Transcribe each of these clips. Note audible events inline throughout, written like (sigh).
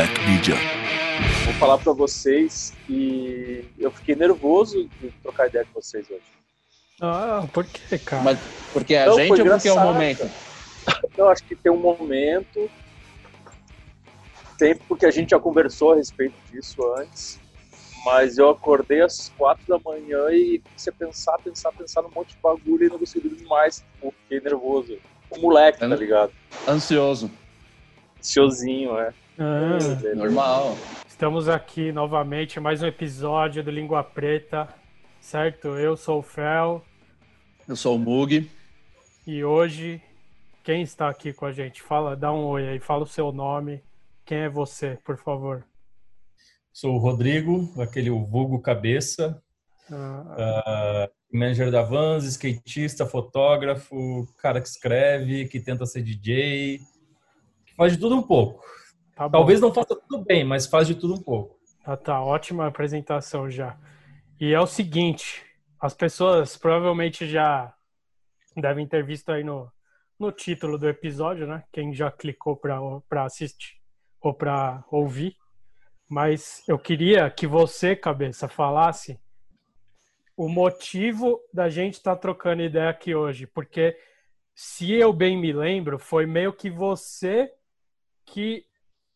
Black Media. Vou falar para vocês e eu fiquei nervoso de trocar ideia com vocês hoje. Ah, por que, cara? Mas porque é a Não, gente ou porque é o momento? Eu acho que tem um momento, tem porque a gente já conversou a respeito disso antes, mas eu acordei às quatro da manhã e comecei a pensar, pensar, pensar num monte de bagulho e não consegui dormir mais, tipo, fiquei nervoso. O moleque, tá ligado? Ansioso. Ansiosinho, é. Ah, Normal. estamos aqui novamente, mais um episódio do Língua Preta, certo? Eu sou o Fel Eu sou o Mug. e hoje quem está aqui com a gente? Fala, dá um oi aí, fala o seu nome. Quem é você, por favor? Sou o Rodrigo, aquele vulgo cabeça, Ah, manager da Vans, skatista, fotógrafo, cara que escreve, que tenta ser DJ, que faz de tudo um pouco. Tá. Talvez não faça tudo bem, mas faz de tudo um pouco. Tá, tá, ótima apresentação já. E é o seguinte, as pessoas provavelmente já devem ter visto aí no, no título do episódio, né? Quem já clicou para assistir ou para ouvir. Mas eu queria que você, cabeça, falasse o motivo da gente estar trocando ideia aqui hoje, porque se eu bem me lembro, foi meio que você que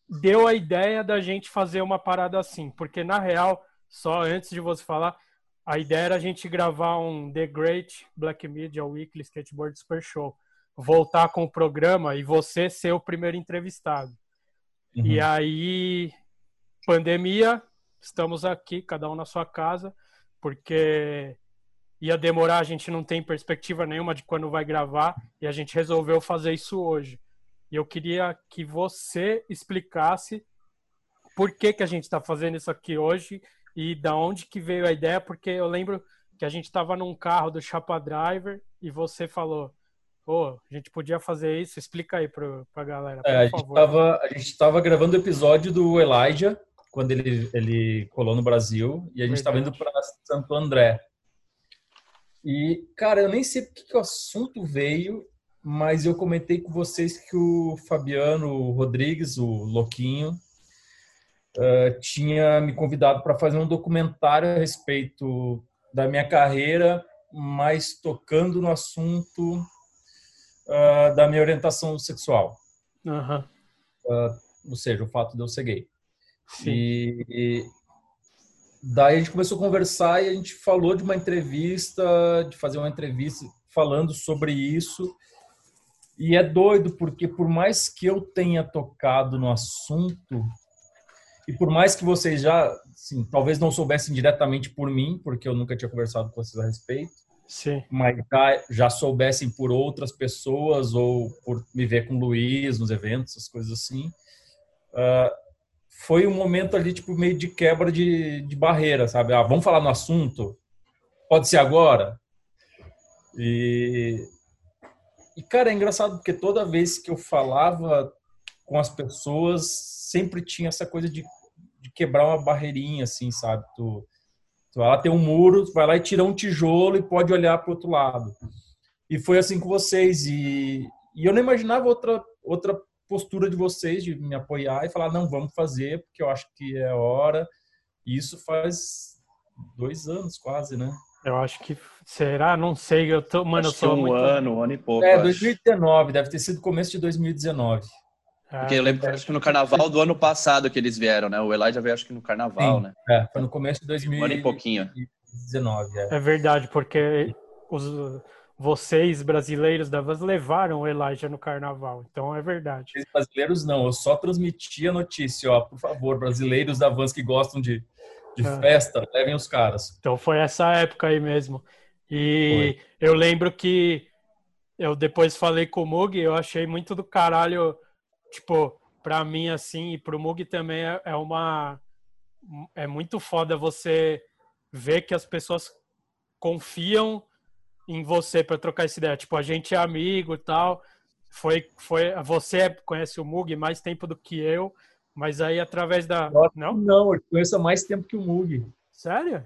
deu a ideia da gente fazer uma parada assim, porque na real, só antes de você falar, a ideia era a gente gravar um The Great Black Media Weekly Skateboard Super Show, voltar com o programa e você ser o primeiro entrevistado. E Uhum. aí, pandemia, estamos aqui, cada um na sua casa, porque ia demorar, a gente não tem perspectiva nenhuma de quando vai gravar, e a gente resolveu fazer isso hoje. E eu queria que você explicasse por que, que a gente está fazendo isso aqui hoje e da onde que veio a ideia, porque eu lembro que a gente estava num carro do Chapa Driver e você falou, pô, a gente podia fazer isso, explica aí para a galera, por É, a, gente favor. tava, a gente tava gravando o episódio do Elijah, quando ele, ele colou no Brasil, e a gente estava indo para Santo André. E, cara, eu nem sei por que que o assunto veio, mas eu comentei com vocês que o Fabiano Rodrigues, o Louquinho, eh, tinha me convidado para fazer um documentário a respeito da minha carreira, mas tocando no assunto ah, da minha orientação sexual Aham, ou seja, o fato de eu ser gay. sim. E, e daí a gente começou a conversar e a gente falou de uma entrevista, de fazer uma entrevista falando sobre isso. E é doido porque por mais que eu tenha tocado no assunto e por mais que vocês já, assim, talvez não soubessem diretamente por mim, porque eu nunca tinha conversado com vocês a respeito, Sim, mas já, já soubessem por outras pessoas ou por me ver com o Luiz nos eventos, essas coisas assim. ah, foi um momento ali, tipo, meio de quebra de, de barreira, sabe? Ah, vamos falar no assunto? Pode ser agora? E, e, cara, é engraçado porque toda vez que eu falava com as pessoas, sempre tinha essa coisa de, de quebrar uma barreirinha, assim, sabe? Tu, Tu vai lá, tem um muro, vai lá e tira um tijolo e pode olhar para o outro lado. E foi assim com vocês. E, e eu não imaginava outra, outra postura de vocês, de me apoiar e falar, não, vamos fazer, porque eu acho que é hora. E isso faz dois anos quase, né? Eu acho que será, não sei, eu tô, mano, eu Acho que sou um muito... ano, um ano e pouco. É, eu acho. 2019, deve ter sido começo de 2019. É, Porque eu lembro que acho que no carnaval do ano passado que eles vieram, né? O Elijah veio acho que no carnaval, Sim. né? É, foi no começo de Um ano e 2019. pouquinho. É. É verdade, porque os, vocês, brasileiros da Vans, levaram o Elijah no carnaval. Então é verdade. Vocês brasileiros não, eu só transmiti a notícia, ó, por favor, brasileiros da Vans que gostam de, de Ah. festa, levem os caras. Então foi essa época aí mesmo. E eu lembro que eu depois falei com o Mug, eu achei muito do caralho, tipo, pra mim assim, e pro Mug também é, é uma. É muito foda você ver que as pessoas confiam em você pra trocar essa ideia. Tipo, a gente é amigo e tal. Foi, foi, você conhece o Mug mais tempo do que eu, mas aí através da. Nossa, Não? Não, eu conheço há mais tempo que o Mug. Sério?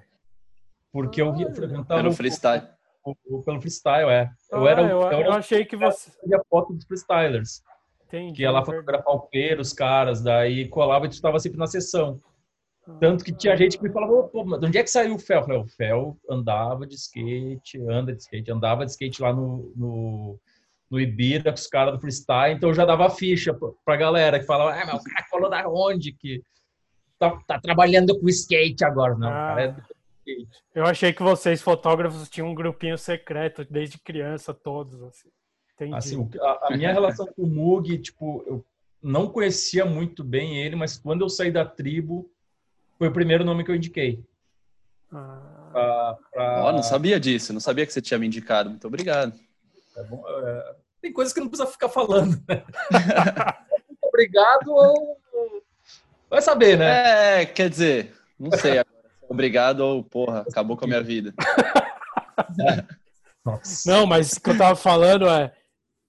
Porque eu via frequentava Pelo o- freestyle. o- o- pelo freestyle, é. Eu Ah, era, o- eu, eu era eu o achei que você. que fazia foto dos freestylers. Entendi. Que ia lá é fotografar o pera, os caras, daí colava e tu estava sempre na sessão. Tanto que tinha gente que me falava, "Ô, pô, mas de onde é que saiu o Fel? Eu falei, o Fel andava de skate, anda de skate, andava de skate lá no, no, no Ibira com os caras do freestyle, então eu já dava ficha pra, galera que falava, ah, mas o cara falou da onde que tá, tá trabalhando com skate agora. Não, o cara é do skate. Eu achei que vocês, fotógrafos, tinham um grupinho secreto desde criança, todos. Assim. Entendi. Assim, a, a minha relação com o Mug, tipo, eu não conhecia muito bem ele, mas quando eu saí da tribo, foi o primeiro nome que eu indiquei. Ah, Pra, pra- Ó, não sabia disso, não sabia que você tinha me indicado. Muito obrigado. Tá bom? É, tem coisas que não precisa ficar falando. Né? (laughs) Obrigado ou. Vai saber, né? É, quer dizer, não sei agora. é Obrigado ou, porra, acabou com a minha vida. (laughs) Nossa. Não, mas o que eu tava falando é,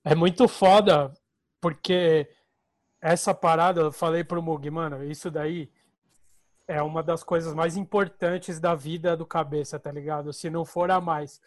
é muito foda, porque essa parada, eu falei pro Mug, mano, isso daí é uma das coisas mais importantes da vida do cabeça, tá ligado? Se não for a mais.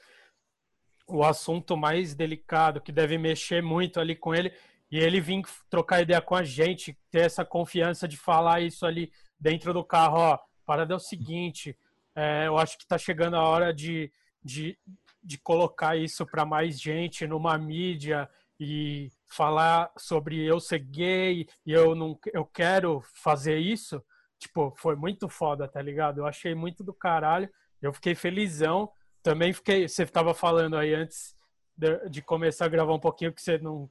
O assunto mais delicado, que deve mexer muito ali com ele, e ele vir trocar ideia com a gente, ter essa confiança de falar isso ali dentro do carro, ó, parada é o seguinte, é, eu acho que tá chegando a hora de, de, de colocar isso para mais gente numa mídia e falar sobre eu ser gay e eu não eu quero fazer isso, tipo, foi muito foda, tá ligado? Eu achei muito do caralho. Eu fiquei felizão. Também fiquei, você tava falando aí antes de, de começar a gravar um pouquinho que você não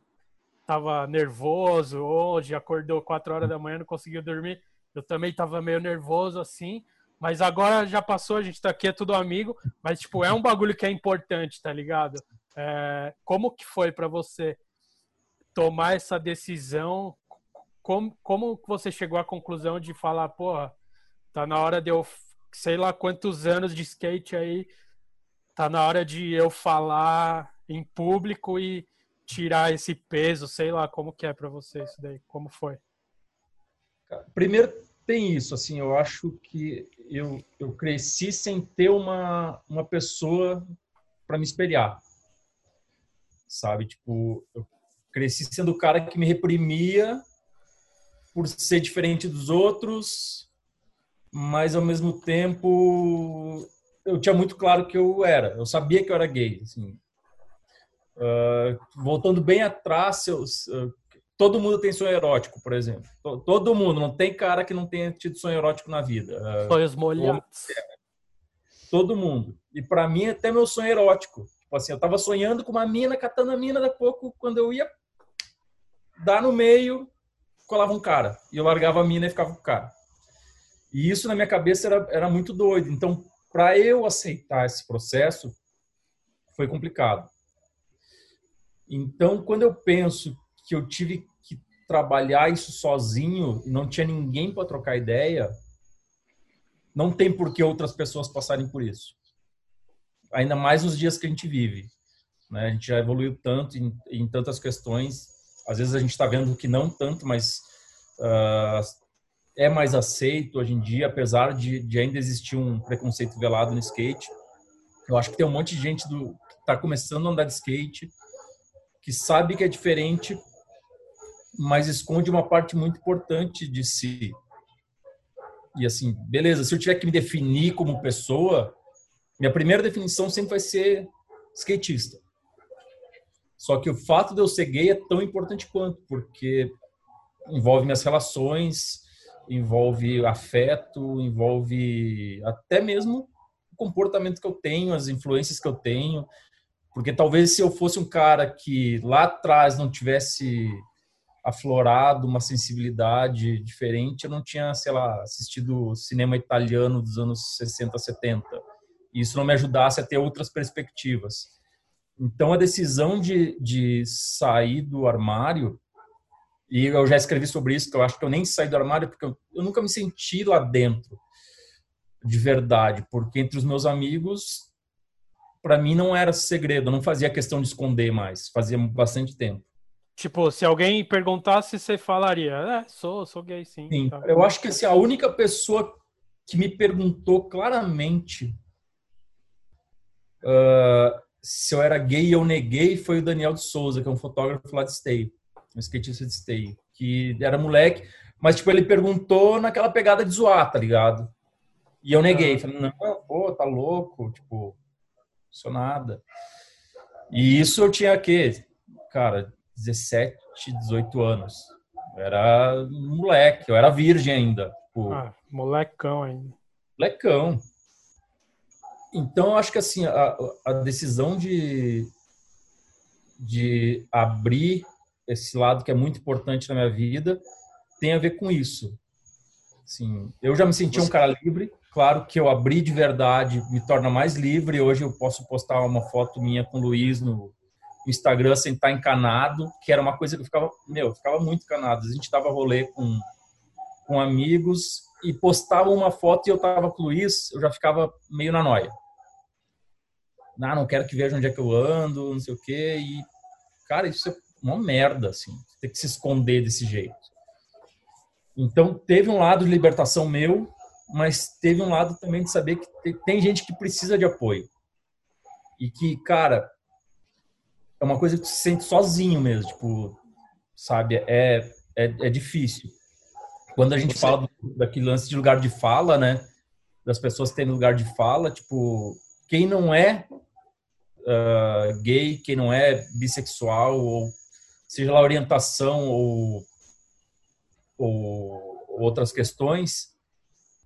tava nervoso hoje, acordou quatro horas da manhã, não conseguiu dormir. Eu também tava meio nervoso assim, mas agora já passou, a gente tá aqui, é tudo amigo, mas tipo, é um bagulho que é importante, tá ligado? É, como que foi pra você tomar essa decisão? Como, como você chegou à conclusão de falar, porra, tá na hora de eu, sei lá quantos anos de skate aí, tá na hora de eu falar em público e tirar esse peso, sei lá, como que é pra você isso daí? Como foi? Primeiro, tem isso, assim, eu acho que eu, eu cresci sem ter uma, uma pessoa para me espelhar, sabe? Tipo, eu cresci sendo o cara que me reprimia por ser diferente dos outros, mas ao mesmo tempo eu tinha muito claro que eu era, eu sabia que eu era gay, assim. Ah, voltando bem atrás, eu, eu- todo mundo tem sonho erótico, por exemplo. To- Todo mundo, não tem cara que não tenha tido sonho erótico na vida. Ah, Sonhos molhados. todo mundo. E para mim até meu sonho erótico. Tipo assim, eu tava sonhando com uma mina, catando a mina, daqui a pouco quando eu ia dar no meio, colava um cara. E eu largava a mina e ficava com o cara. E isso na minha cabeça era, era muito doido. Então, para eu aceitar esse processo, foi complicado. Então, quando eu penso que eu tive que trabalhar isso sozinho e não tinha ninguém para trocar ideia, não tem por que outras pessoas passarem por isso. Ainda mais nos dias que a gente vive. Né? A gente já evoluiu tanto em, em tantas questões. Às vezes a gente está vendo que não tanto, mas ah, é mais aceito hoje em dia, apesar de, de ainda existir um preconceito velado no skate. Eu acho que tem um monte de gente do, que está começando a andar de skate que sabe que é diferente, mas esconde uma parte muito importante de si. E assim, beleza, se eu tiver que me definir como pessoa, minha primeira definição sempre vai ser skatista. Só que o fato de eu ser gay é tão importante quanto, porque envolve minhas relações, envolve afeto, envolve até mesmo o comportamento que eu tenho, as influências que eu tenho. Porque talvez se eu fosse um cara que lá atrás não tivesse aflorado uma sensibilidade diferente, eu não tinha, sei lá, assistido cinema italiano dos anos 60, 70. E isso não me ajudasse a ter outras perspectivas. Então, a decisão de, de sair do armário, e eu já escrevi sobre isso, que eu acho que eu nem saí do armário porque eu, eu nunca me senti lá dentro, de verdade, porque entre os meus amigos, para mim não era segredo, eu não fazia questão de esconder mais, fazia bastante tempo. Tipo, se alguém perguntasse, você falaria, é, sou, sou gay sim. Sim, tá. eu acho que assim, a única pessoa que me perguntou claramente ah, se eu era gay e eu neguei foi o Daniel de Souza, que é um fotógrafo lá de Esteio. Um skatista de esteio, que era moleque, mas tipo, ele perguntou naquela pegada de zoar, tá ligado? E eu neguei, falei, não, pô, tá louco, tipo, sou nada. E isso eu tinha que, cara, 17, 18 anos. Eu era moleque, eu era virgem ainda. Tipo, Ah, molecão ainda. molecão. Então, eu acho que assim, a, a decisão de, de abrir esse lado que é muito importante na minha vida tem a ver com isso. Assim, eu já me senti um cara livre. Claro que eu abri de verdade me torna mais livre. Hoje eu posso postar uma foto minha com o Luiz no Instagram sem estar encanado, que era uma coisa que eu ficava, meu, eu ficava muito encanado. A gente dava rolê com, com amigos e postava uma foto e eu tava com o Luiz, eu já ficava meio na noia. Ah, não quero que veja onde é que eu ando, não sei o quê. E, cara, isso é uma merda, assim. Ter que se esconder desse jeito. Então, teve um lado de libertação meu, mas teve um lado também de saber que te- tem gente que precisa de apoio. E que, cara, é uma coisa que tu se sente sozinho mesmo, tipo, sabe? É, é, é difícil. Quando a gente Você- fala do- daquele lance de lugar de fala, né? Das pessoas terem lugar de fala, tipo, quem não é ah, gay, quem não é bissexual, ou seja lá orientação ou, ou outras questões,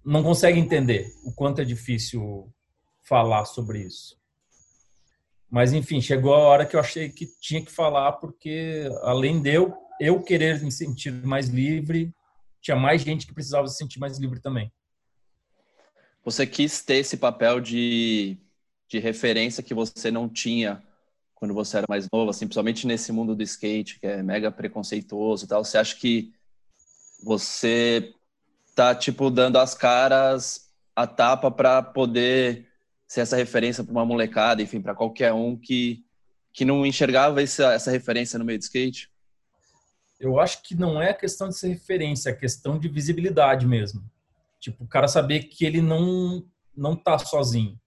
não consegue entender o quanto é difícil falar sobre isso. Mas, enfim, chegou a hora que eu achei que tinha que falar, porque além de eu, eu querer me sentir mais livre, tinha mais gente que precisava se sentir mais livre também. Você quis ter esse papel de, de referência que você não tinha quando você era mais novo, assim, principalmente nesse mundo do skate, que é mega preconceituoso e tal. Você acha que você tá, tipo, dando as caras, a tapa para poder ser essa referência para uma molecada, enfim, para qualquer um que, que não enxergava essa, essa referência no meio do skate? Eu acho que não é questão de ser referência, é questão de visibilidade mesmo. Tipo, o cara saber que ele não não tá sozinho.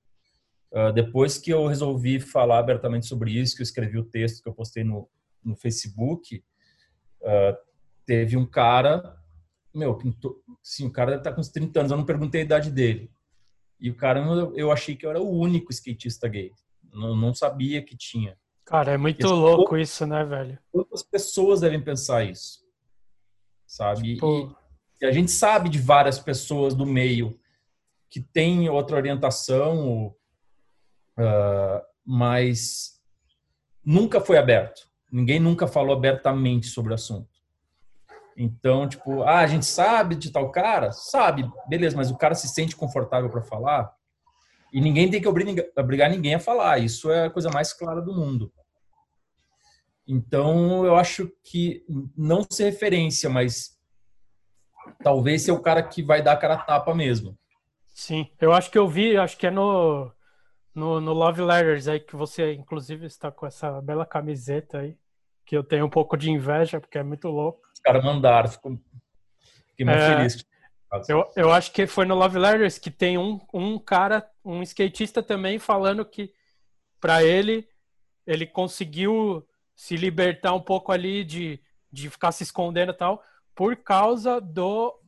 Uh, depois que eu resolvi falar abertamente sobre isso, que eu escrevi o texto que eu postei no, no Facebook, uh, teve um cara, meu, sim, o cara deve estar com uns 30 anos, eu não perguntei a idade dele. E o cara, eu, achei que eu era o único skatista gay. Não, não sabia que tinha. Cara, é muito louco isso, né, velho? Quantas pessoas devem pensar isso? Sabe? Tipo, E a gente sabe de várias pessoas do meio que têm outra orientação, uh, mas nunca foi aberto. Ninguém nunca falou abertamente sobre o assunto. Então, tipo, ah, a gente sabe de tal cara? Sabe, beleza, mas o cara se sente confortável para falar e ninguém tem que obrigar, obrigar ninguém a falar. Isso é a coisa mais clara do mundo. Então, eu acho que não ser referência, mas talvez ser o cara que vai dar a cara a tapa mesmo. Sim, eu acho que eu vi, acho que é no, no, no Love Letters aí, que você inclusive está com essa bela camiseta aí, que eu tenho um pouco de inveja, porque é muito louco. Os caras mandaram, fico, fiquei muito É, feliz. Eu, eu acho que foi no Love Letters que tem um, um cara, um skatista também, falando que para ele, ele conseguiu se libertar um pouco ali de, de ficar se escondendo e tal, por causa do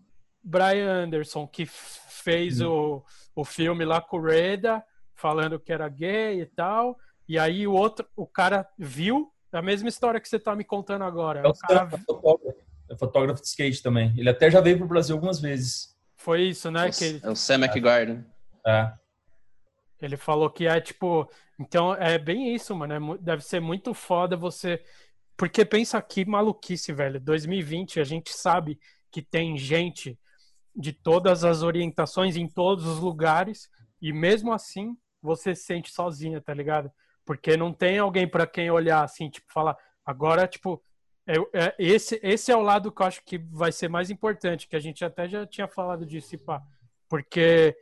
Brian Anderson, que fez o, o filme lá com o Reda, falando que era gay e tal. E aí o outro, o cara viu a mesma história que você tá me contando agora. É o O cara é fotógrafo, é fotógrafo de skate também. Ele até já veio pro Brasil algumas vezes. foi isso, né? Que ele, É o Sam McGuire. É. ele falou que é tipo. Então é bem isso, mano. é deve ser muito foda você. Porque pensa que maluquice, velho. 2020, a gente sabe que tem gente de todas as orientações em todos os lugares e mesmo assim você se sente sozinha, tá ligado? Porque não tem alguém pra quem olhar assim, tipo, falar, agora, tipo, é, é- esse, esse é o lado que eu acho que vai ser mais importante, que a gente até já tinha falado disso, pá. Porque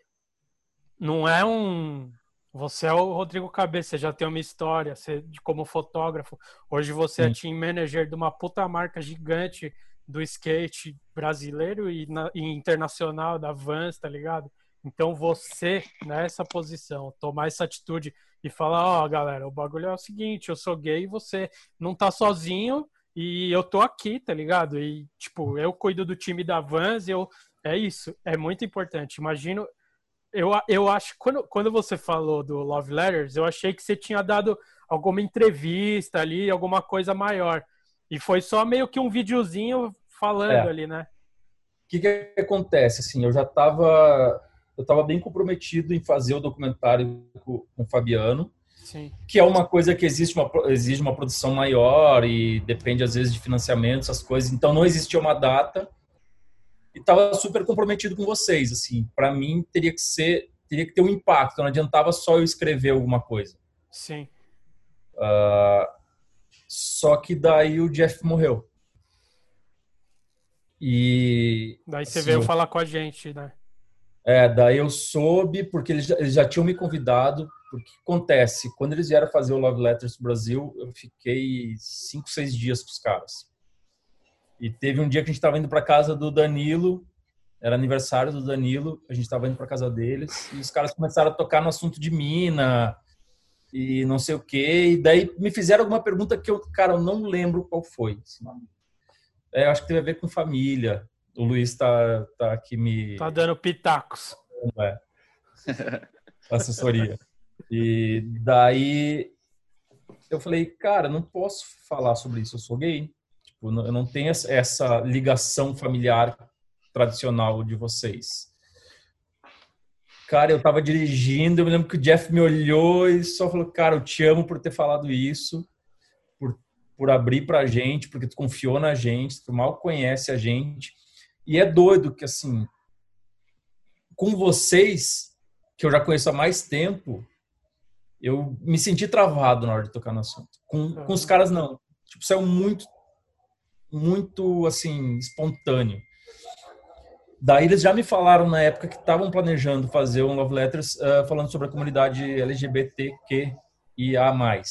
não é um. Você é o Rodrigo Cabeça, você já tem uma história, você, de como fotógrafo. Hoje você é Sim. team manager de uma puta marca gigante do skate brasileiro e, na- e internacional, da Vans, tá ligado? Então você, nessa posição, tomar essa atitude e falar, ó, galera, o bagulho é o seguinte, eu sou gay você não tá sozinho e eu tô aqui, tá ligado? E, tipo, eu cuido do time da Vans, eu. É isso, é muito importante. Imagino. Eu, eu acho, quando, quando você falou do Love Letters, eu achei que você tinha dado alguma entrevista ali, alguma coisa maior. E foi só meio que um videozinho falando é. ali, né? O que, que acontece? Assim, eu já estava eu estava bem comprometido em fazer o documentário com, com o Fabiano, Sim. que é uma coisa que existe uma, exige uma produção maior e depende às vezes de financiamento, essas coisas. Então não existia uma data e estava super comprometido com vocês. Assim, para mim teria que ser, teria que ter um impacto. Não adiantava só eu escrever alguma coisa. Sim. Uh, só que daí o Jeff morreu. E daí você assim, veio falar com a gente, né? É, daí eu soube, porque eles já, eles já tinham me convidado, porque acontece, quando eles vieram fazer o Love Letters Brasil, eu fiquei cinco, seis dias com os caras. E teve um dia que a gente estava indo para casa do Danilo, era aniversário do Danilo, a gente estava indo para casa deles, e os caras começaram a tocar no assunto de mina e não sei o quê, e daí me fizeram alguma pergunta que eu, cara, eu não lembro qual foi. É, eu acho que teve a ver com família, o Luiz tá, tá aqui me. Tá dando pitacos. É. Assessoria. E daí eu falei, cara, não posso falar sobre isso, eu sou gay. Tipo, eu não tenho essa ligação familiar tradicional de vocês. Cara, eu tava dirigindo, eu me lembro que o Jeff me olhou e só falou, cara, eu te amo por ter falado isso, por, por abrir pra gente, porque tu confiou na gente, tu mal conhece a gente. E é doido que, assim, com vocês, que eu já conheço há mais tempo, eu me senti travado na hora de tocar no assunto. Com, com os caras, não. Tipo, saiu muito, muito, assim, espontâneo. Daí eles já me falaram na época que estavam planejando fazer um Love Letters uh, falando sobre a comunidade LGBTQ e A+.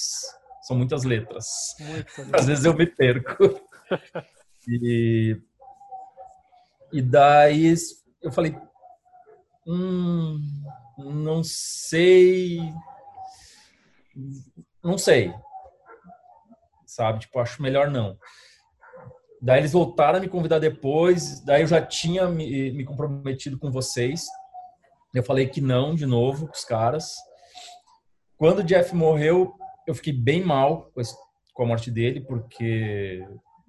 São muitas letras. Muito Às vezes eu me perco. (laughs) e e daí eu falei, hum, não sei, não sei, sabe? Tipo, acho melhor não. Daí eles voltaram a me convidar depois, daí eu já tinha me, me comprometido com vocês. Eu falei que não de novo com os caras. Quando o Jeff morreu, eu fiquei bem mal com a morte dele, porque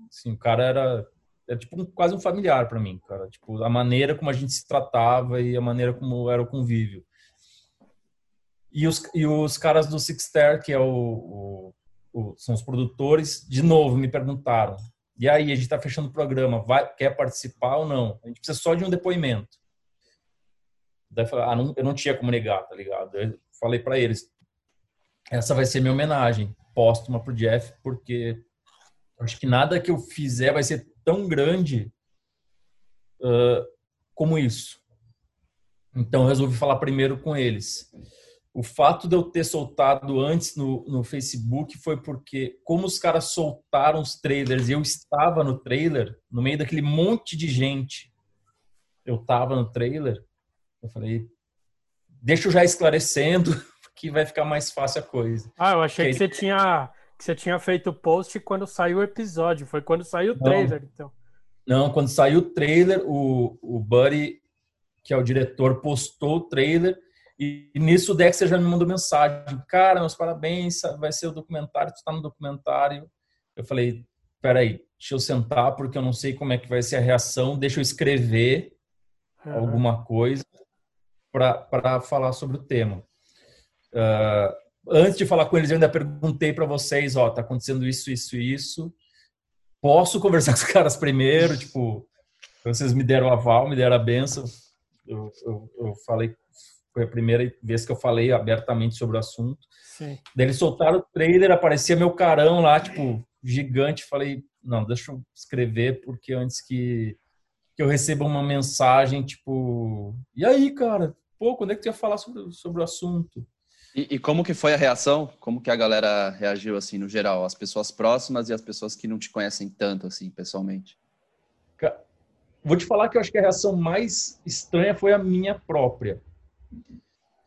assim, o cara era é tipo um, quase um familiar para mim, cara. Tipo, a maneira como a gente se tratava e a maneira como era o convívio. E os, e os caras do Sixter, que é o, o, o, são os produtores, de novo me perguntaram: e aí, a gente está fechando o programa, vai, quer participar ou não? A gente precisa só de um depoimento. Daí eu falei, ah, não, eu não tinha como negar, tá ligado? Eu falei para eles: essa vai ser minha homenagem póstuma pro Jeff, porque acho que nada que eu fizer vai ser tão grande uh, como isso. Então, resolvi falar primeiro com eles. O fato de eu ter soltado antes no, no Facebook foi porque, como os caras soltaram os trailers e eu estava no trailer, no meio daquele monte de gente, eu estava no trailer, eu falei, deixa eu já esclarecendo, (laughs) que vai ficar mais fácil a coisa. Ah, eu achei que, que você tinha que você tinha feito o post quando saiu o episódio, foi quando saiu o trailer, não, então. Não, quando saiu o trailer, o, o Buddy, que é o diretor, postou o trailer e, e nisso o Dexter já me mandou mensagem. Cara, meus parabéns, vai ser o documentário, tu está no documentário. Eu falei, peraí, deixa eu sentar porque eu não sei como é que vai ser a reação, deixa eu escrever uhum. alguma coisa para falar sobre o tema. Uh, antes de falar com eles, eu ainda perguntei para vocês, ó, tá acontecendo isso, isso e isso. Posso conversar (laughs) com os caras primeiro? Tipo, vocês me deram aval, me deram a benção. Eu, eu, eu, falei, foi a primeira vez que eu falei abertamente sobre o assunto. Sim. Daí eles soltaram o trailer, aparecia meu carão lá, tipo, gigante. Falei, não, deixa eu escrever, porque antes que, que eu receba uma mensagem, tipo, e aí, cara? Pô, quando é que tu ia falar sobre, sobre o assunto? E, e, como que foi a reação? Como que a galera reagiu, assim, no geral? As pessoas próximas e as pessoas que não te conhecem tanto, assim, pessoalmente? Vou te falar que eu acho que a reação mais estranha foi a minha própria.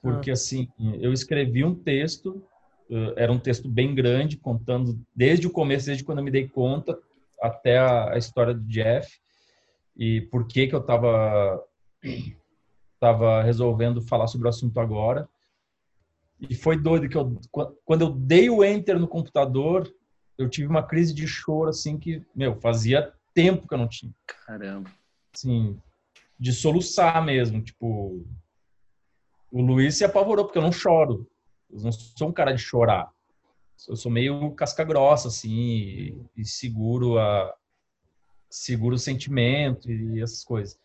Porque, ah. assim, eu escrevi um texto, era um texto bem grande, contando desde o começo, desde quando eu me dei conta, até a, a história do Jeff e por que que eu estava tava resolvendo falar sobre o assunto agora. E foi doido que eu quando eu dei o enter no computador, eu tive uma crise de choro assim que, meu, fazia tempo que eu não tinha. Caramba. Assim, de soluçar mesmo, tipo, o Luiz se apavorou porque eu não choro. Eu não sou um cara de chorar. Eu sou meio casca grossa assim e, e seguro a seguro o sentimento e essas coisas.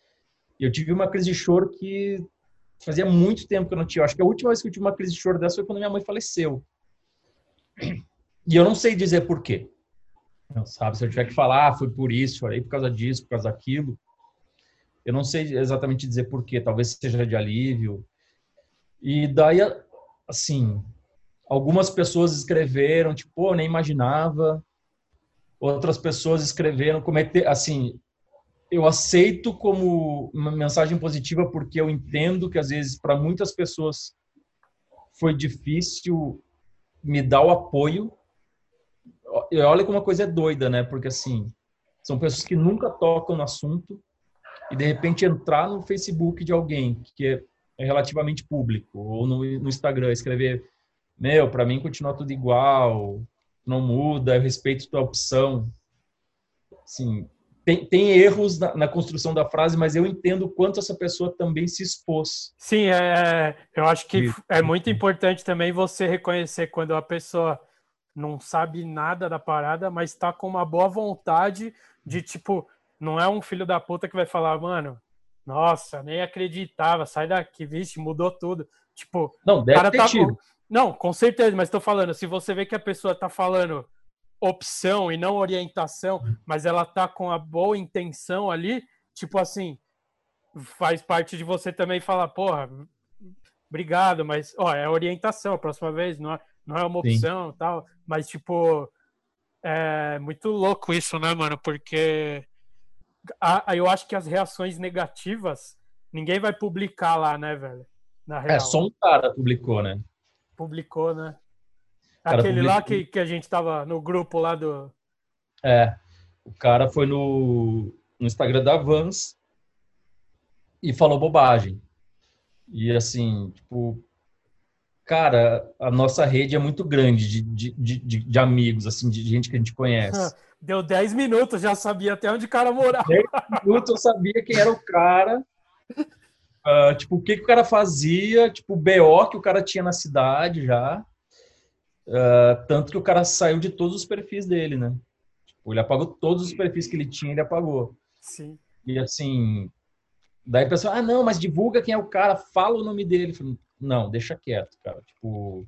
E eu tive uma crise de choro que fazia muito tempo que eu não tinha. Eu acho que a última vez que eu tive uma crise de choro dessa foi quando minha mãe faleceu. E eu não sei dizer por quê. Não, sabe, se eu tiver que falar, ah, foi por isso, foi por causa disso, por causa daquilo. Eu não sei exatamente dizer por quê. Talvez seja de alívio. E daí, assim, algumas pessoas escreveram, tipo, pô, nem imaginava. Outras pessoas escreveram, cometer, assim, eu aceito como uma mensagem positiva porque eu entendo que às vezes para muitas pessoas foi difícil me dar o apoio. E olha como uma coisa é doida, né? Porque assim, são pessoas que nunca tocam no assunto e de repente entrar no Facebook de alguém que é, é relativamente público ou no, no Instagram escrever meu, para mim continua tudo igual, não muda, eu respeito tua opção. Assim, tem, tem erros na, na, construção da frase, mas eu entendo o quanto essa pessoa também se expôs. Sim, é, é eu acho que é muito importante também você reconhecer quando a pessoa não sabe nada da parada, mas está com uma boa vontade de, tipo, não é um filho da puta que vai falar, mano, nossa, nem acreditava, sai daqui, vixe, mudou tudo. Tipo, não, deve cara ter tá tido. Com... Não, com certeza, mas estou falando, se você vê que a pessoa está falando opção e não orientação, mas ela tá com a boa intenção ali, tipo assim, faz parte de você também falar, porra, obrigado, mas ó, é orientação, a próxima vez não é, não é uma opção, Sim. tal, mas tipo é muito louco isso, né, mano? Porque a, eu acho que as reações negativas ninguém vai publicar lá, né, velho? Na é, real. É, só um cara publicou, né? Publicou, né? Cara, Aquele publicou... lá que, que a gente tava no grupo lá do. É. O cara foi no, no Instagram da Vans e falou bobagem. E assim, tipo, cara, a nossa rede é muito grande de, de, de, de amigos, assim, de gente que a gente conhece. (laughs) Deu 10 minutos, já sabia até onde o cara morava. 10 minutos eu sabia quem era o cara. Uh, tipo, o que, que o cara fazia, tipo, o BO que o cara tinha na cidade já. Uh, tanto que o cara saiu de todos os perfis dele, né? Tipo, ele apagou todos os perfis que ele tinha, ele apagou. Sim. E assim, daí a pessoa, ah, não, mas divulga quem é o cara, fala o nome dele. Falei, não, deixa quieto, cara. Tipo,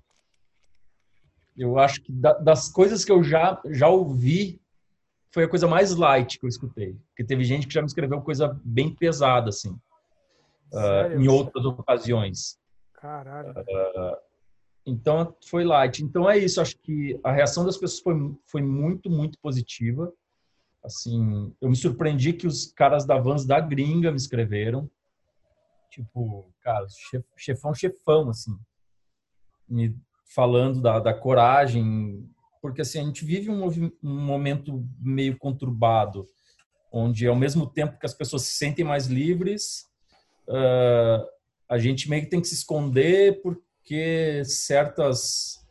eu acho que das coisas que eu já, já ouvi, foi a coisa mais light que eu escutei. Porque teve gente que já me escreveu coisa bem pesada, assim uh, em outras ocasiões. Caralho. Uh, então foi light. Então é isso. Acho que a reação das pessoas foi, foi muito, muito positiva. Assim, eu me surpreendi que os caras da Vans da gringa me escreveram. Tipo, cara, chef, chefão, chefão, assim. Me falando da, da coragem. Porque, assim, a gente vive um, um momento meio conturbado, onde, ao mesmo tempo que as pessoas se sentem mais livres, uh, a gente meio que tem que se esconder porque certas,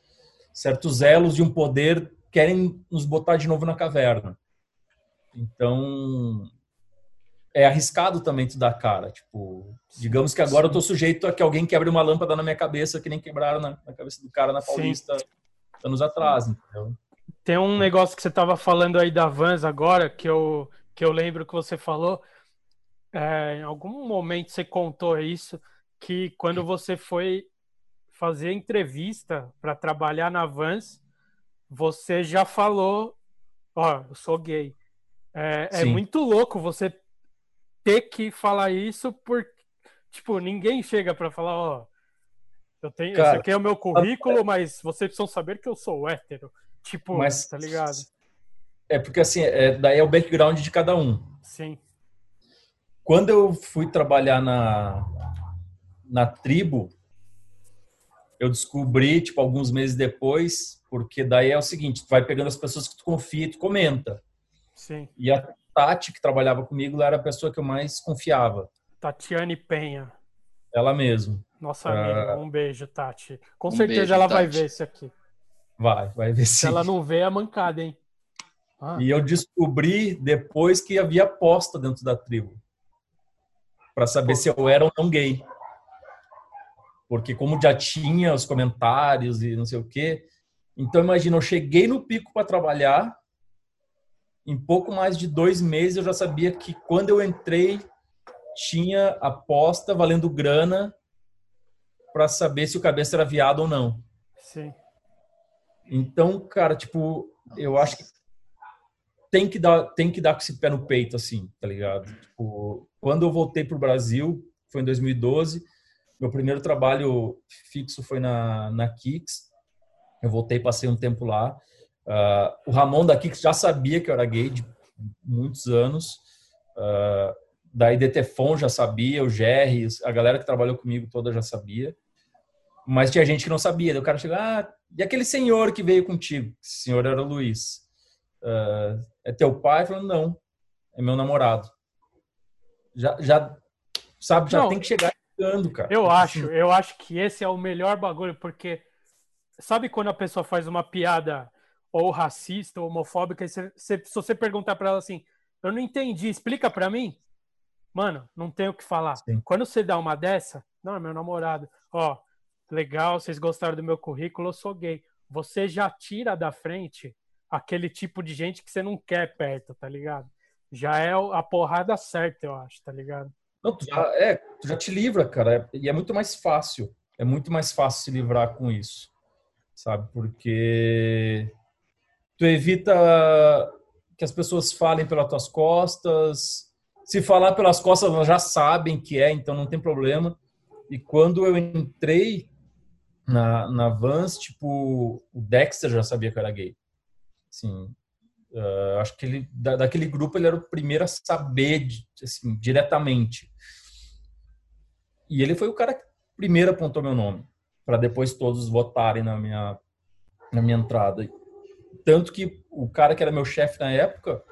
certos elos de um poder querem nos botar de novo na caverna. Então, é arriscado também tu dar cara. Tipo, digamos que agora eu tô sujeito a que alguém quebre uma lâmpada na minha cabeça, que nem quebraram na, na cabeça do cara na Paulista Sim. anos atrás, entendeu? Tem um negócio que você tava falando aí da Vans agora, que eu, que eu lembro que você falou, é, em algum momento você contou isso, que quando você foi fazer entrevista para trabalhar na Vans, você já falou, ó, eu sou gay. É, é, muito louco você ter que falar isso porque, tipo, ninguém chega para falar, ó, eu tenho, Cara, esse aqui é o meu currículo, mas vocês precisam saber que eu sou hétero. Tipo, mas, tá ligado? É porque assim, é, daí é o background de cada um. Sim. Quando eu fui trabalhar na, na tribo, eu descobri, tipo, alguns meses depois, porque daí é o seguinte, tu vai pegando as pessoas que tu confia e tu comenta. Sim. E a Tati, que trabalhava comigo, ela era a pessoa que eu mais confiava. Tatiane Penha. Ela mesmo. Nossa Ah. amiga, um beijo, Tati. Com Um certeza beijo, ela vai Tati. ver isso aqui. Vai, vai ver Se se. ela não vê, é mancada, hein? Ah, E eu descobri depois que havia aposta dentro da tribo. Pra saber se eu era ou não gay. Porque como já tinha os comentários e não sei o quê. Então imagina, eu cheguei no pico para trabalhar. Em pouco mais de dois meses eu já sabia que quando eu entrei tinha aposta valendo grana para saber se o cabeça era viado ou não. sim. Então, cara, tipo, eu acho que tem que dar, tem que dar com esse pé no peito, assim, tá ligado? Tipo, quando eu voltei pro Brasil, foi em 2012, meu primeiro trabalho fixo foi na, na Kicks. Eu voltei, passei um tempo lá. Ah, o Ramon da Kicks já sabia que eu era gay de muitos anos. Ah, da IDTFON já sabia, o Jerry, a galera que trabalhou comigo toda já sabia. Mas tinha gente que não sabia. Daí o cara chegou, ah, e aquele senhor que veio contigo? Esse senhor era o Luiz. Ah, é teu pai? Falando, não, é meu namorado. Já, já sabe, já Não. tem que chegar cara. Eu Tipo acho, assim, eu acho que esse é o melhor bagulho, porque sabe quando a pessoa faz uma piada ou racista ou homofóbica, e você- você- se você perguntar pra ela assim, eu não entendi, explica pra mim? Mano, não tem o que falar. Sim. Quando você dá uma dessa, não, é meu namorado. Ó, legal, vocês gostaram do meu currículo, eu sou gay. Você já tira da frente aquele tipo de gente que você não quer perto, tá ligado? Já é a porrada certa, eu acho, tá ligado? Não, já, é, tu já te livra, cara. E é muito mais fácil. É muito mais fácil se livrar com isso. Sabe? Porque tu evita que as pessoas falem pelas tuas costas. Se falar pelas costas, elas já sabem que é, então não tem problema. E quando eu entrei na, na Vans, tipo, o Dexter já sabia que eu era gay. Assim, eh, acho que ele, da- daquele grupo, ele era o primeiro a saber, assim, diretamente. E ele foi o cara que primeiro apontou meu nome, para depois todos votarem na minha, na minha entrada. Tanto que o cara que era meu chefe na época,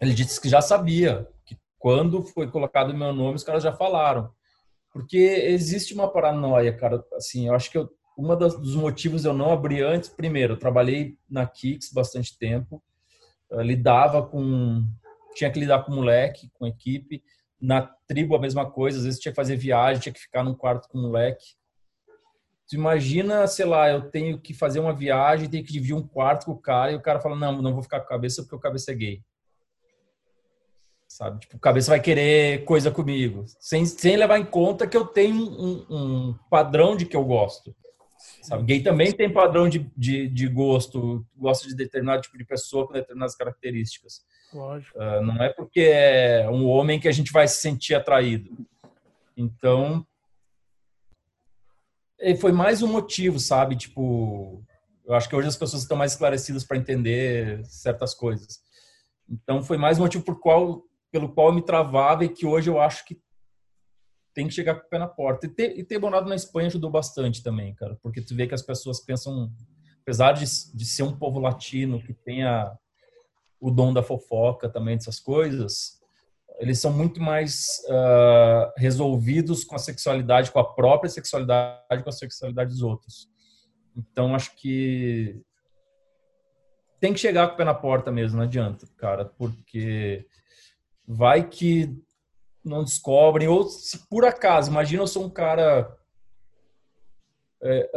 ele disse que já sabia, que quando foi colocado meu nome, os caras já falaram. Porque existe uma paranoia, cara. Assim, eu acho que eu, uma das, dos motivos eu não abri antes, primeiro, eu trabalhei na Kicks bastante tempo, eu lidava com. tinha que lidar com moleque, com equipe. Na tribo, a mesma coisa, às vezes tinha que fazer viagem, tinha que ficar num quarto com moleque. Tu imagina, sei lá, eu tenho que fazer uma viagem, tenho que dividir um quarto com o cara, e o cara fala: não, não vou ficar com a cabeça porque o cabeça é gay sabe? Tipo, o cabeça vai querer coisa comigo, sem, sem levar em conta que eu tenho um, um padrão de que eu gosto. Sabe? Gay também tem padrão de, de, de gosto, gosta de determinado tipo de pessoa com determinadas características. Lógico. Ah, não é porque é um homem que a gente vai se sentir atraído. Então, foi mais um motivo, sabe? Tipo, eu acho que hoje as pessoas estão mais esclarecidas para entender certas coisas. Então, foi mais um motivo por qual, pelo qual eu me travava e que hoje eu acho que tem que chegar com o pé na porta. E ter, e ter morado na Espanha ajudou bastante também, cara, porque tu vê que as pessoas pensam, apesar de, de ser um povo latino que tenha o dom da fofoca também, dessas coisas, eles são muito mais ah, resolvidos com a sexualidade, com a própria sexualidade, com a sexualidade dos outros. Então, acho que tem que chegar com o pé na porta mesmo, não adianta, cara, porque vai que não descobrem, ou se por acaso, imagina eu sou um cara é,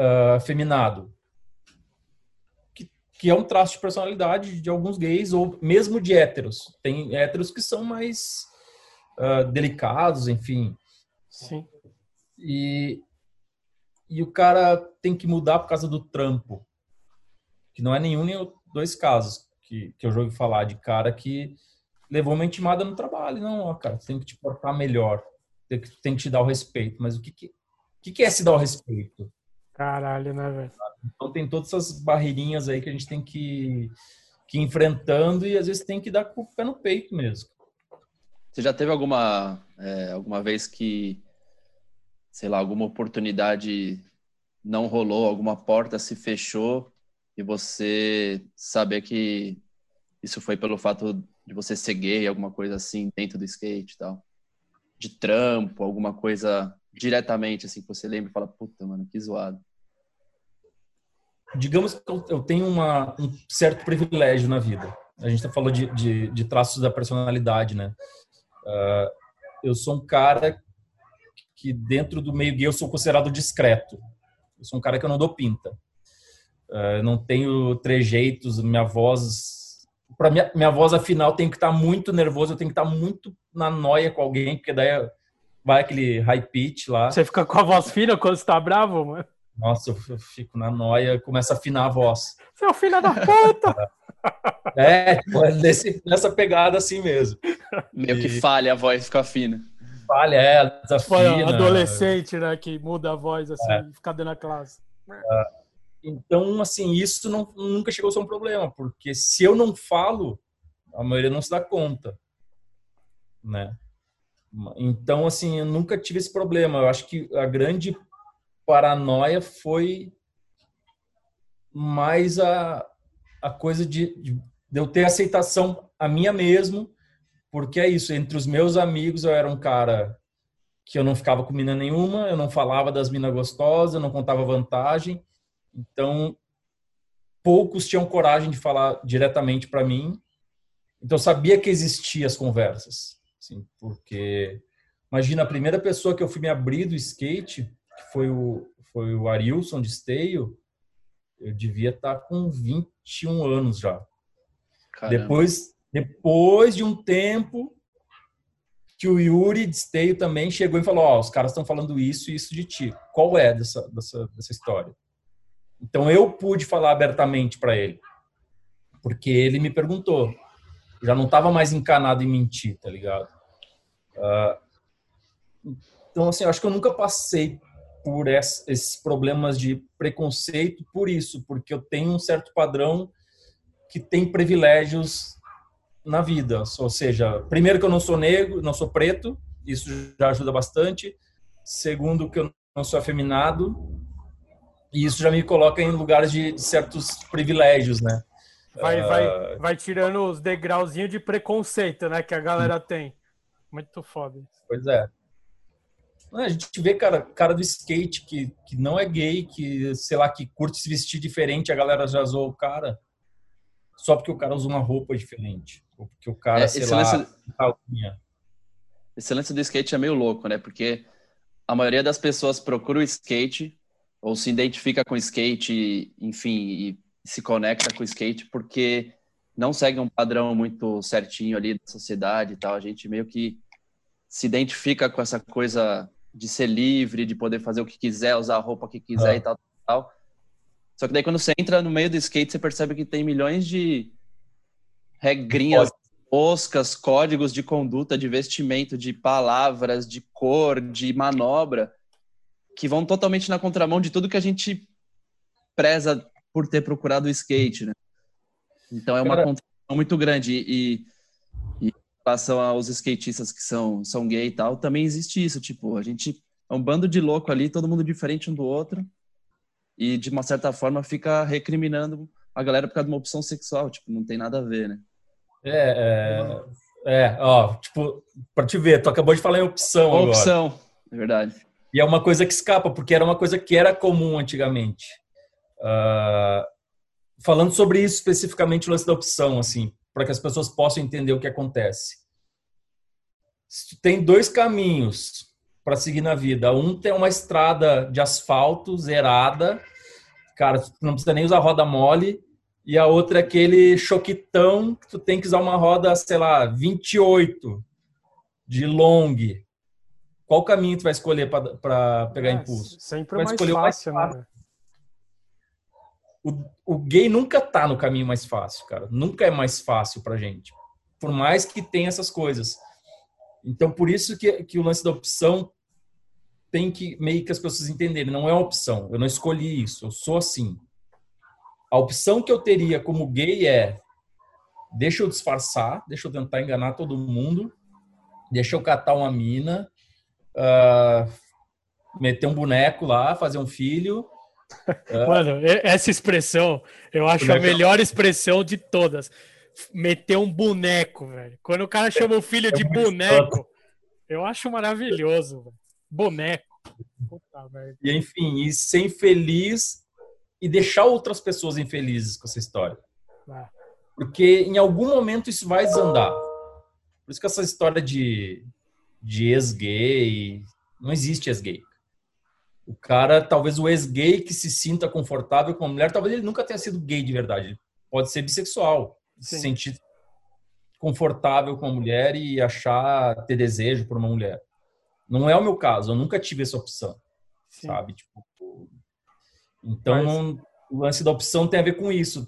que, é um traço de personalidade de alguns gays, ou mesmo de héteros. Tem héteros que são mais ah, delicados, enfim. Sim. E, e o cara tem que mudar por causa do trampo. Que não é nenhum nem dois casos que, que eu já ouvi falar de cara que levou uma intimada no trabalho. Não, ó, cara, tem que te portar melhor. Tem que, tem que te dar o respeito. Mas o que, que, que, que é se dar o respeito? Caralho, né, velho? Então tem todas essas barreirinhas aí que a gente tem que, que ir enfrentando e às vezes tem que dar com o pé no peito mesmo. Você já teve alguma, é, alguma vez que, sei lá, alguma oportunidade não rolou, alguma porta se fechou e você saber que isso foi pelo fato de você ser gay, alguma coisa assim, dentro do skate e tal? De trampo, alguma coisa diretamente, assim, que você lembra e fala, puta, mano, que zoado. Digamos que eu tenho uma, um certo privilégio na vida. A gente tá falou de, de, de traços da personalidade, né? Uh, eu sou um cara que dentro do meio gay eu sou considerado discreto. Eu sou um cara que eu não dou pinta. Uh, não tenho trejeitos, minha voz para minha, minha voz afinal tem que estar tá muito nervoso, eu tenho que estar tá muito na noia com alguém, porque daí vai aquele high pitch lá. Você fica com a voz fina quando você tá bravo, mano? Nossa, eu fico na noia, começa a afinar a voz. Seu filho da puta! (laughs) é, é nesse, nessa pegada assim mesmo. Meio que falha a voz, fica fina. Falha, é, desafina. adolescente, né, que muda a voz assim, é. fica dentro da classe. É. Então, assim, isso não, nunca chegou a ser um problema, porque se eu não falo, a maioria não se dá conta, né? Então, assim, eu nunca tive esse problema. Eu acho que a grande paranoia foi mais a, a coisa de, de, eu ter aceitação a minha mesmo, porque é isso, entre os meus amigos eu era um cara que eu não ficava com mina nenhuma, eu não falava das minas gostosas, eu não contava vantagem, então, poucos tinham coragem de falar diretamente para mim. Então, eu sabia que existiam as conversas. Assim, porque, imagina, a primeira pessoa que eu fui me abrir do skate, que foi o, foi o Arilson de Esteio, eu devia estar com 21 anos já. Depois, depois de um tempo que o Yuri de Esteio também chegou e falou, ó, oh, os caras estão falando isso e isso de ti. Qual é dessa, dessa, dessa história? Então eu pude falar abertamente para ele, porque ele me perguntou. Já não estava mais encanado em mentir, tá ligado? Uh, então, assim, acho que eu nunca passei por esses problemas de preconceito por isso, porque eu tenho um certo padrão que tem privilégios na vida. Ou seja, primeiro que eu não sou negro, não sou preto, isso já ajuda bastante. Segundo que eu não sou afeminado, e isso já me coloca em lugares de, de certos privilégios, né? Vai, uh... vai, vai tirando os degrauzinhos de preconceito, né? Que a galera tem. Muito foda. Pois é. A gente vê, cara, cara do skate que, que não é gay, que, sei lá, que curte se vestir diferente, a galera já zoou o cara. Só porque o cara usa uma roupa diferente. Ou porque o cara, é, sei lá, lance... Esse lance do skate é meio louco, né? Porque a maioria das pessoas procura o skate ou se identifica com o skate, enfim, e se conecta com o skate porque não segue um padrão muito certinho ali da sociedade e tal. A gente meio que se identifica com essa coisa de ser livre, de poder fazer o que quiser, usar a roupa que quiser ah. e tal, tal. Só que daí quando você entra no meio do skate, você percebe que tem milhões de regrinhas, moscas, códigos de conduta, de vestimento, de palavras, de cor, de manobra, que vão totalmente na contramão de tudo que a gente preza por ter procurado o skate, né? Então é uma Cara... contradição muito grande. E, e, relação aos skatistas que são, são gay e tal, também existe isso. Tipo, a gente é um bando de louco ali, todo mundo diferente um do outro. E de uma certa forma fica recriminando a galera por causa de uma opção sexual. Tipo, não tem nada a ver, né? É, é, é ó, tipo, pra te ver, tu acabou de falar em opção. Opção, agora. é verdade. E é uma coisa que escapa, porque era uma coisa que era comum antigamente. Uh, falando sobre isso especificamente, o lance da opção, assim, para que as pessoas possam entender o que acontece. Tu tem dois caminhos para seguir na vida, um tem uma estrada de asfalto zerada, cara, tu não precisa nem usar roda mole, e a outra é aquele choquitão que tu tem que usar uma roda, sei lá, 28 de long qual caminho tu vai escolher para pegar é, impulso? Sempre vai mais escolher fácil, mais fácil. né? O, o gay nunca tá no caminho mais fácil, cara. Nunca é mais fácil pra gente. Por mais que tenha essas coisas. Então, por isso que, que o lance da opção tem que meio que as pessoas entenderem. Não é uma opção. Eu não escolhi isso. Eu sou assim. A opção que eu teria como gay é deixa eu disfarçar, deixa eu tentar enganar todo mundo, deixa eu catar uma mina, uh, meter um boneco lá, fazer um filho. Uh, Mano, essa expressão eu acho a melhor expressão de todas. meter um boneco, velho. Quando o cara chama o filho de É muito boneco, eu acho maravilhoso, velho. Boneco. Puta merda. E enfim, e ser infeliz e deixar outras pessoas infelizes com essa história. Ah, Porque em algum momento isso vai desandar. Por isso que essa história de, de ex-gay, não existe ex-gay. O cara, talvez o ex-gay que se sinta confortável com a mulher, talvez ele nunca tenha sido gay de verdade. Ele pode ser bissexual, se Sim. sentir confortável com a mulher e achar ter desejo por uma mulher. Não é o meu caso, eu nunca tive essa opção sim. sabe? Tipo, então, Mas- o lance da opção tem a ver com isso.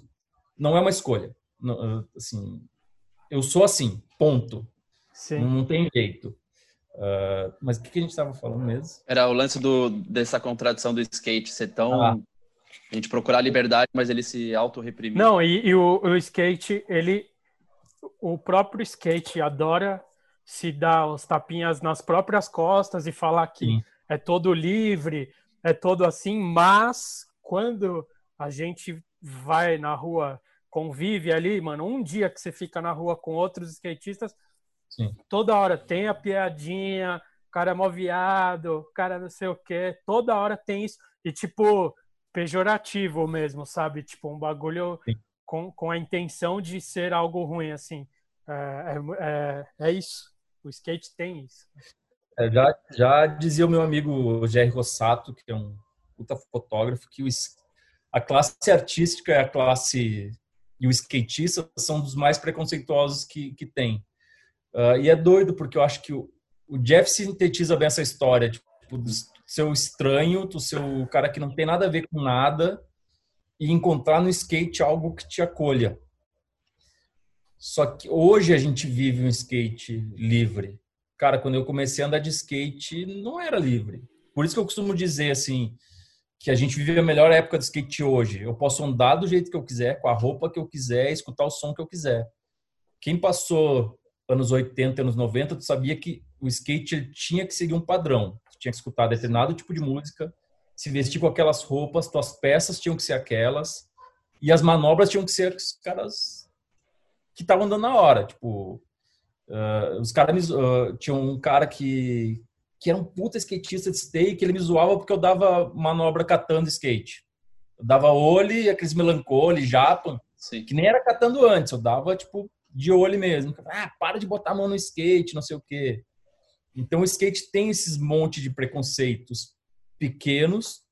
Não é uma escolha. Não, assim, eu sou assim, ponto. Sim. Não tem jeito. Ah, mas o que que a gente estava falando mesmo? Era o lance do, dessa contradição do skate ser tão. Ah. A gente procurar liberdade, mas ele se auto-reprimir. Não, e, e o, o skate, ele. O próprio skate adora se dar os tapinhas nas próprias costas e falar que Sim. é todo livre, é todo assim, mas quando a gente vai na rua, convive ali, mano, um dia que você fica na rua com outros skatistas, Sim. toda hora tem a piadinha, o cara é mó viado, o cara não sei o quê, toda hora tem isso. E, tipo, pejorativo mesmo, sabe? Tipo, um bagulho Sim. com, com a intenção de ser algo ruim, assim. É, é, é, é isso. O skate tem isso. É, já, já dizia o meu amigo Jerry Rossato, que é um puta fotógrafo, que o a classe artística e a classe e o skatista são dos mais preconceituosos que, que tem. Ah, e é doido, porque eu acho que o, o Jeff sintetiza bem essa história, tipo, do seu estranho, do seu cara que não tem nada a ver com nada, e encontrar no skate algo que te acolha. Só que hoje a gente vive um skate livre. Cara, quando eu comecei a andar de skate, não era livre. Por isso que eu costumo dizer assim, que a gente vive a melhor época do skate hoje. Eu posso andar do jeito que eu quiser, com a roupa que eu quiser, escutar o som que eu quiser. Quem passou anos 80, anos 90, tu sabia que o skate tinha que seguir um padrão. Tu tinha que escutar determinado tipo de música, se vestir com aquelas roupas, tuas peças tinham que ser aquelas, e as manobras tinham que ser os caras que estavam andando na hora. Tipo, uh, os caras uh, tinha um cara que que era um puta skatista de steak, ele me zoava porque eu dava manobra catando skate. Eu dava olho, aqueles melancole, japa, Sim. que nem era catando antes, eu dava tipo de olho mesmo. Ah, para de botar a mão no skate, não sei o quê. Então o skate tem esses monte de preconceitos pequenos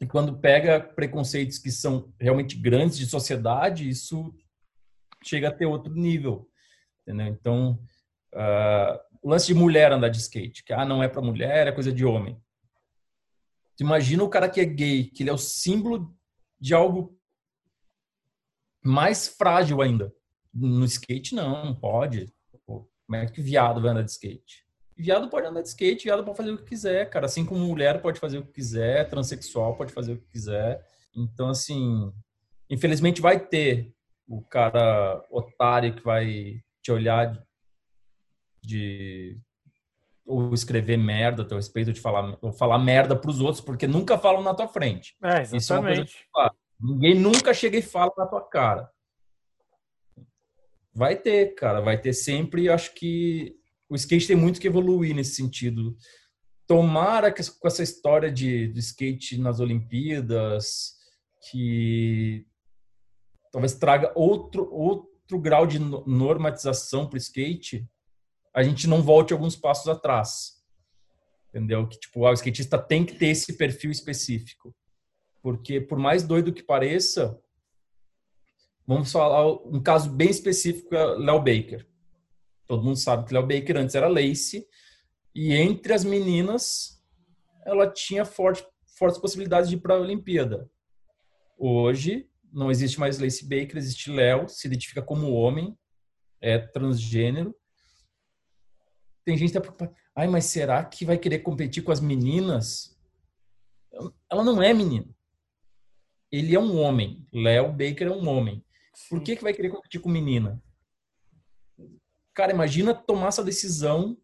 e quando pega preconceitos que são realmente grandes de sociedade, isso chega a ter outro nível, entendeu? Então, uh, o lance de mulher andar de skate, que ah, não é para mulher, é coisa de homem. Tu imagina o cara que é gay, que ele é o símbolo de algo mais frágil ainda. No skate, não, não pode. Pô, como é que viado vai andar de skate? Viado pode andar de skate, viado pode fazer o que quiser, cara. Assim como mulher pode fazer o que quiser, transexual pode fazer o que quiser. Então, assim, infelizmente vai ter o cara otário que vai te olhar de ou escrever merda a teu respeito de falar ou falar merda para os outros porque nunca falam na tua frente. É, Isso é uma coisa exatamente. Ninguém nunca chega e fala na tua cara. Vai ter, cara, vai ter sempre. Acho que o skate tem muito que evoluir nesse sentido. Tomara que com essa história de, de skate nas Olimpíadas, que talvez traga outro, outro grau de no- normatização para o skate, a gente não volte alguns passos atrás. Entendeu? Que tipo, ah, o skatista tem que ter esse perfil específico. Porque por mais doido que pareça, vamos falar um caso bem específico, é Léo Baker. Todo mundo sabe que Léo Baker antes era Lace e entre as meninas ela tinha forte, fortes possibilidades de ir para a Olimpíada. Hoje não existe mais Lace Baker, existe Léo, se identifica como homem, é transgênero. Tem gente que tá preocupada. Ai, mas será que vai querer competir com as meninas? Ela não é menina. Ele é um homem. Léo Baker é um homem. Por que, que vai querer competir com menina? Cara, imagina tomar essa decisão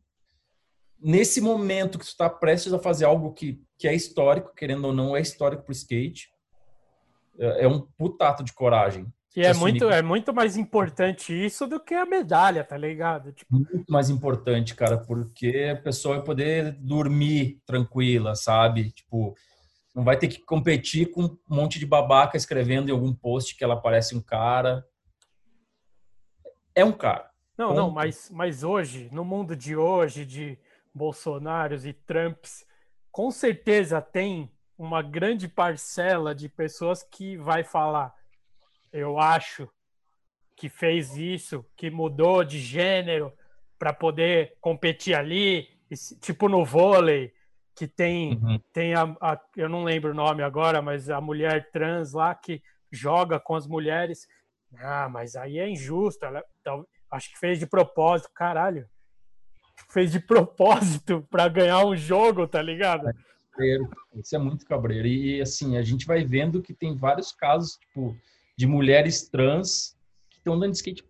nesse momento que tu está prestes a fazer algo que, que é histórico, querendo ou não, é histórico pro skate. É é um putato de coragem. E é muito, é muito mais importante isso do que a medalha, tá ligado? Tipo... Muito mais importante, cara, porque a pessoa vai poder dormir tranquila, sabe? Tipo, não vai ter que competir com um monte de babaca escrevendo em algum post que ela parece um cara. É um cara. Não, Ponto. não, mas, mas hoje, no mundo de hoje, de Bolsonaros e Trumps, com certeza tem uma grande parcela de pessoas que vai falar eu acho, que fez isso, que mudou de gênero para poder competir ali, tipo no vôlei, que tem, uhum. tem a, a, eu não lembro o nome agora, mas a mulher trans lá que joga com as mulheres. Ah, mas aí é injusto. Ela, acho que fez de propósito, caralho. Fez de (laughs) propósito para ganhar um jogo, tá ligado? Isso é muito cabreiro. E assim, a gente vai vendo que tem vários casos, tipo, de mulheres trans que estão andando de skate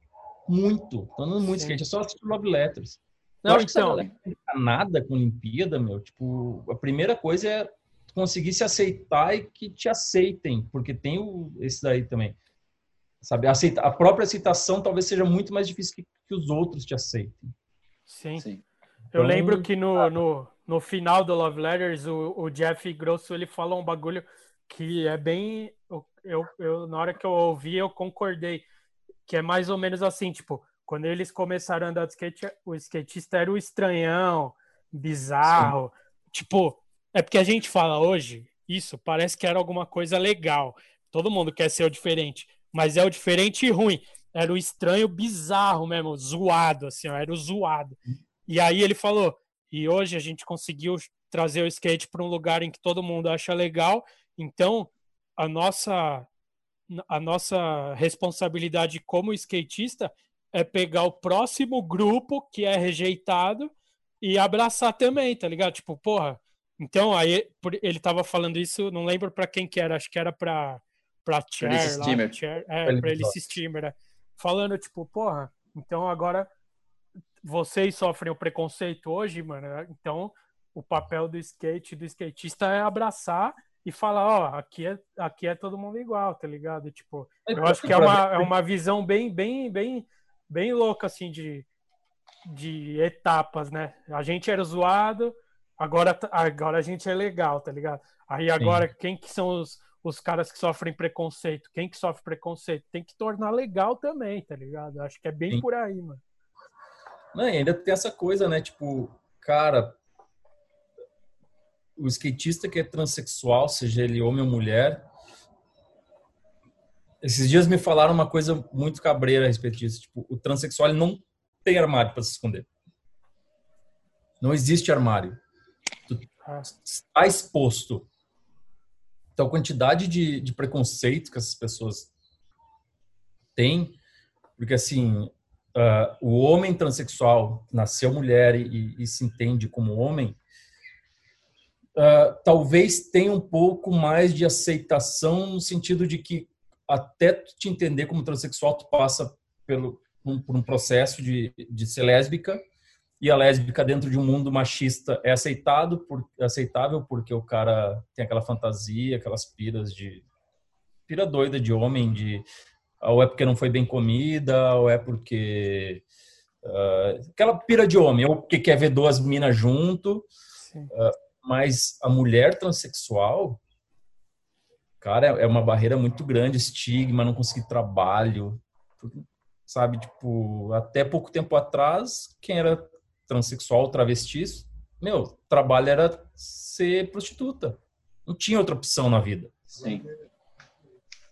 muito. Estão andando muito Sim. skate. É só assistir Love Letters. Não, Eu acho então... não nada com Olimpíada, meu. Tipo, a primeira coisa é conseguir se aceitar e que te aceitem, porque tem o, esse daí também. Sabe, a, aceita, a própria aceitação talvez seja muito mais difícil que, que os outros te aceitem. Sim. Sim. Eu então, lembro que no, no, no final do Love Letters, o, o Jeff Grosso ele falou um bagulho que é bem eu, eu, na hora que eu ouvi, eu concordei. Que é mais ou menos assim, tipo, quando eles começaram a andar de skate, o skatista era o estranhão, bizarro. Sim. Tipo, é porque a gente fala hoje, isso parece que era alguma coisa legal. Todo mundo quer ser o diferente, mas é o diferente e ruim. Era o estranho bizarro mesmo, zoado, assim, ó, era o zoado. E aí ele falou, e hoje a gente conseguiu trazer o skate para um lugar em que todo mundo acha legal, então a nossa a nossa responsabilidade como skatista é pegar o próximo grupo que é rejeitado e abraçar também, tá ligado? Tipo, porra. Então, aí ele tava falando isso, não lembro para quem que era, acho que era para para Cher, lá, Cher, é, para ele Steamer, né? falando tipo, porra, então agora vocês sofrem o preconceito hoje, mano. Então, o papel do skate, do skatista é abraçar e falar, ó, aqui é, aqui é todo mundo igual, tá ligado? Tipo, é, eu acho que é uma, é uma visão bem, bem, bem, bem louca, assim, de, de etapas, né? A gente era zoado, agora, agora a gente é legal, tá ligado? Aí agora, Sim. quem que são os, os caras que sofrem preconceito? Quem que sofre preconceito? Tem que tornar legal também, tá ligado? Acho que é bem Sim. por aí, mano. Não, ainda tem essa coisa, né? Tipo, cara, o skatista que é transexual, seja ele homem ou mulher, esses dias me falaram uma coisa muito cabreira a respeito disso. Tipo, o transexual não tem armário para se esconder. Não existe armário. Tu está exposto. Então, a quantidade de, de preconceito que essas pessoas têm, porque assim, uh, o homem transexual nasceu mulher e, e se entende como homem, uh, talvez tenha um pouco mais de aceitação no sentido de que até te entender como transexual, tu passa pelo, um, por um processo de, de ser lésbica e a lésbica dentro de um mundo machista é aceitado por, aceitável porque o cara tem aquela fantasia, aquelas piras de pira doida de homem, de ou é porque não foi bem comida, ou é porque uh, aquela pira de homem, ou porque quer ver duas minas junto. Uh, mas a mulher transexual, cara, é uma barreira muito grande, estigma, não conseguir trabalho, sabe? Tipo, até pouco tempo atrás, quem era transexual, travesti, meu, trabalho era ser prostituta. Não tinha outra opção na vida. Sim.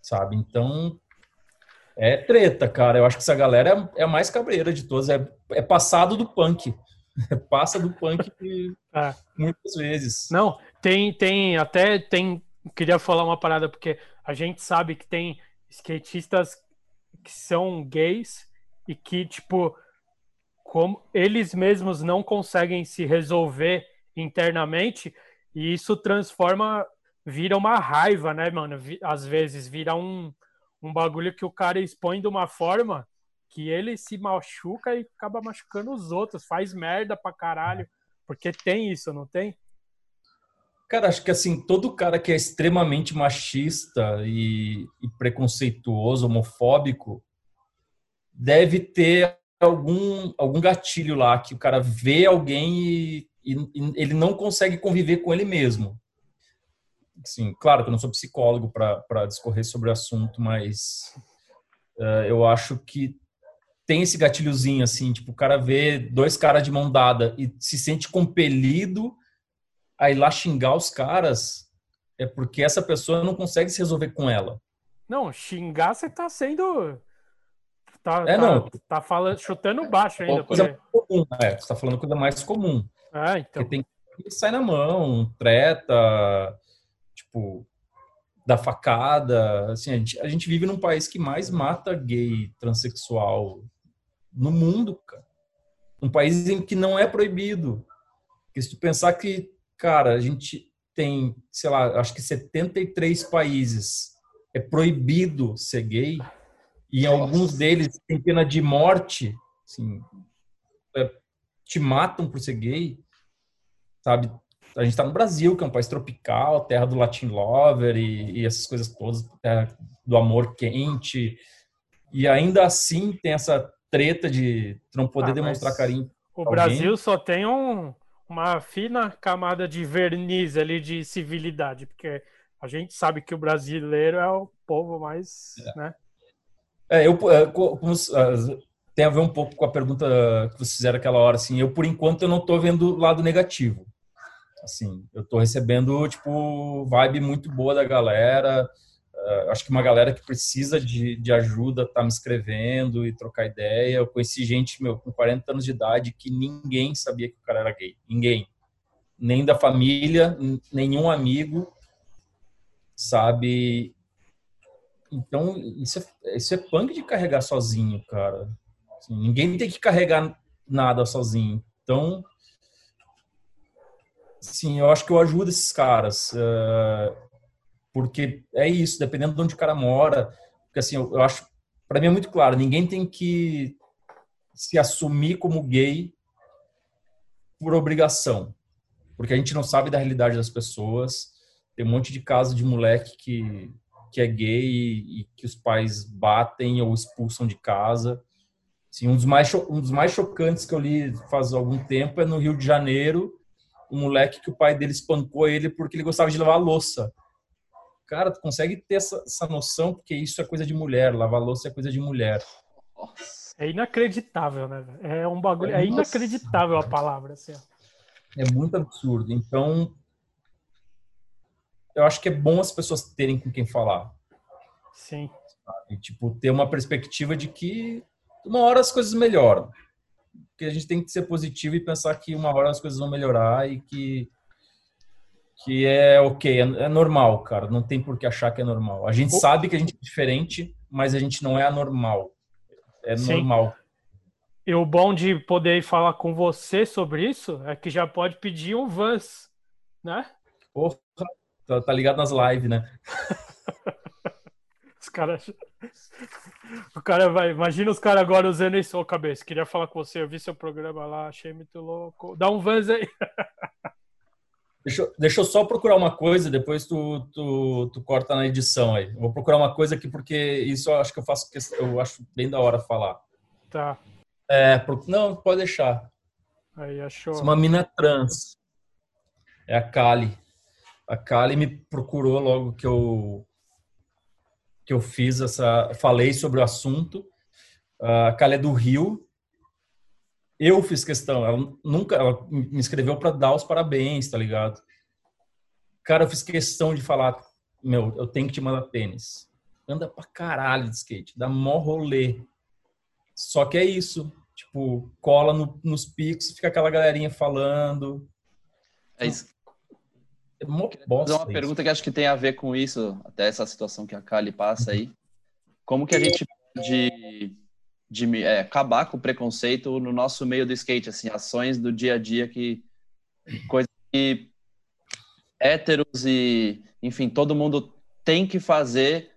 Sabe? Então, é treta, cara. Eu acho que essa galera é, é a mais cabreira de todas. É, é passado do punk. (laughs) passa do punk (laughs) é. muitas vezes. Não, tem, tem, até tem. Queria falar uma parada, porque a gente sabe que tem skatistas que são gays e que, tipo, como eles mesmos não conseguem se resolver internamente, e isso transforma, vira uma raiva, né, mano? Às vezes vira um, um bagulho que o cara expõe de uma forma que ele se machuca e acaba machucando os outros, faz merda pra caralho, porque tem isso, não tem? Cara, acho que assim, todo cara que é extremamente machista e, e preconceituoso, homofóbico, deve ter algum, algum gatilho lá que o cara vê alguém e, e, e ele não consegue conviver com ele mesmo. Assim, claro que eu não sou psicólogo para discorrer sobre o assunto, mas uh, eu acho que tem esse gatilhozinho assim, tipo, o cara vê dois caras de mão dada e se sente compelido a ir lá xingar os caras, é porque essa pessoa não consegue se resolver com ela. Não, xingar você tá sendo Tá, é, tá, não. tá falando, chutando baixo ainda. Coisa comum, é, você tá falando coisa mais comum. Ah, então. Porque tem que sair na mão, treta, tipo, da facada. Assim, a gente, a gente vive num país que mais mata gay, transexual no mundo, cara. Um país em que não é proibido. Porque se tu pensar que, cara, a gente tem, sei lá, acho que 73 países é proibido ser gay e em alguns deles tem pena de morte, assim, é, te matam por ser gay, sabe? A gente está no Brasil, que é um país tropical, terra do Latin Lover e, e essas coisas todas, terra do amor quente, e ainda assim tem essa treta de não poder ah, demonstrar carinho. O Brasil só tem um, uma fina camada de verniz ali de civilidade, porque a gente sabe que o brasileiro é o povo mais, é. né? É, eu, é, ah, tem a ver um pouco com a pergunta que vocês fizeram aquela hora, assim, eu por enquanto eu não estou vendo o lado negativo. Assim, eu estou recebendo, tipo, vibe muito boa da galera, uh, acho que uma galera que precisa de, de ajuda tá me escrevendo e trocar ideia. Eu conheci gente, meu, com 40 anos de idade que ninguém sabia que o cara era gay. Ninguém. Nem da família, nenhum amigo, sabe? Então, isso é, isso é punk de carregar sozinho, cara. Assim, ninguém tem que carregar nada sozinho. Então, sim, eu acho que eu ajudo esses caras. Uh, porque é isso, dependendo de onde o cara mora. Porque, assim, eu, eu acho, para mim é muito claro, ninguém tem que se assumir como gay por obrigação. Porque a gente não sabe da realidade das pessoas. Tem um monte de casos de moleque que que é gay e, e que os pais batem ou expulsam de casa. Assim, um, dos mais, um dos mais chocantes que eu li faz algum tempo é no Rio de Janeiro, um moleque que o pai dele espancou ele porque ele gostava de lavar louça. Cara, tu consegue ter essa, essa noção porque isso é coisa de mulher, lavar louça é coisa de mulher. É inacreditável, né? É um bagulho. É, é inacreditável a palavra. Assim. É muito absurdo. Então, eu acho que é bom as pessoas terem com quem falar. Sim. Tipo, ter uma perspectiva de que uma hora as coisas melhoram. Que a gente tem que ser positivo e pensar que uma hora as coisas vão melhorar e que que é ok, é, é normal, cara. Não tem por que achar que é normal. A gente sabe que a gente é diferente, mas a gente não é anormal. É Sim. normal. E o bom de poder falar com você sobre isso é que já pode pedir um Vans, né? Porra, Tá, tá ligado nas lives, né? (laughs) os caras. O cara vai. Imagina os caras agora usando isso, ô cabeça. Queria falar com você, eu vi seu programa lá, achei muito louco. Dá um vans aí. (laughs) Deixa, deixa eu só procurar uma coisa, depois tu, tu, tu corta na edição aí. vou procurar uma coisa aqui, porque isso eu acho que eu faço eu acho bem da hora falar. Tá. É, não, pode deixar. Aí, achou. É uma mina trans. É a Kali a Kali me procurou logo que eu que eu fiz essa, falei sobre o assunto. A Kali é do Rio. Eu fiz questão, ela nunca, ela me escreveu para dar os parabéns, tá ligado? Cara, eu fiz questão de falar, meu, eu tenho que te mandar tênis. Anda pra caralho de skate, dá mó rolê. Só que é isso, tipo, cola no, nos picos, fica aquela galerinha falando. É isso, é uma bosta uma pergunta que acho que tem a ver com isso, até essa situação que a Kali passa aí. Como que a gente pode de, é, acabar com o preconceito no nosso meio do skate, assim, ações do dia a dia que coisas que héteros e, enfim, todo mundo tem que fazer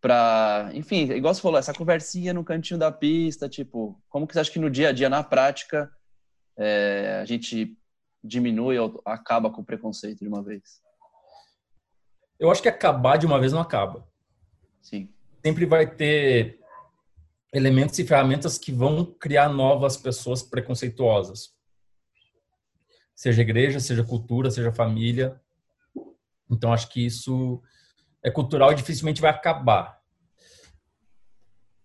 para, enfim, igual você falou, essa conversinha no cantinho da pista, tipo, como que você acha que no dia a dia, na prática, é, a gente diminui ou acaba com o preconceito de uma vez? eu acho que acabar de uma vez não acaba. Sim. Sempre vai ter elementos e ferramentas que vão criar novas pessoas preconceituosas. Seja igreja, seja cultura, seja família. Então, acho que isso é cultural e dificilmente vai acabar.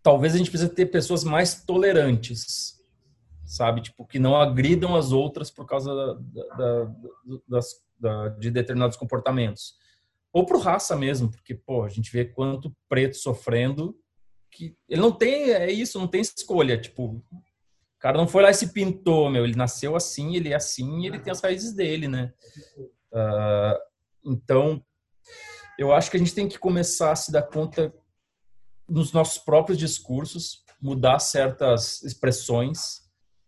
Talvez a gente precise ter pessoas mais tolerantes, sabe? Tipo, que não agridam as outras por causa da, da, das, da, de determinados comportamentos. Ou por raça mesmo, porque, pô, a gente vê quanto preto sofrendo que ele não tem, é isso, não tem escolha, tipo, o cara não foi lá e se pintou, meu, ele nasceu assim, ele é assim, ele tem as raízes dele, né? Uh, então, eu acho que a gente tem que começar a se dar conta nos nossos próprios discursos, mudar certas expressões.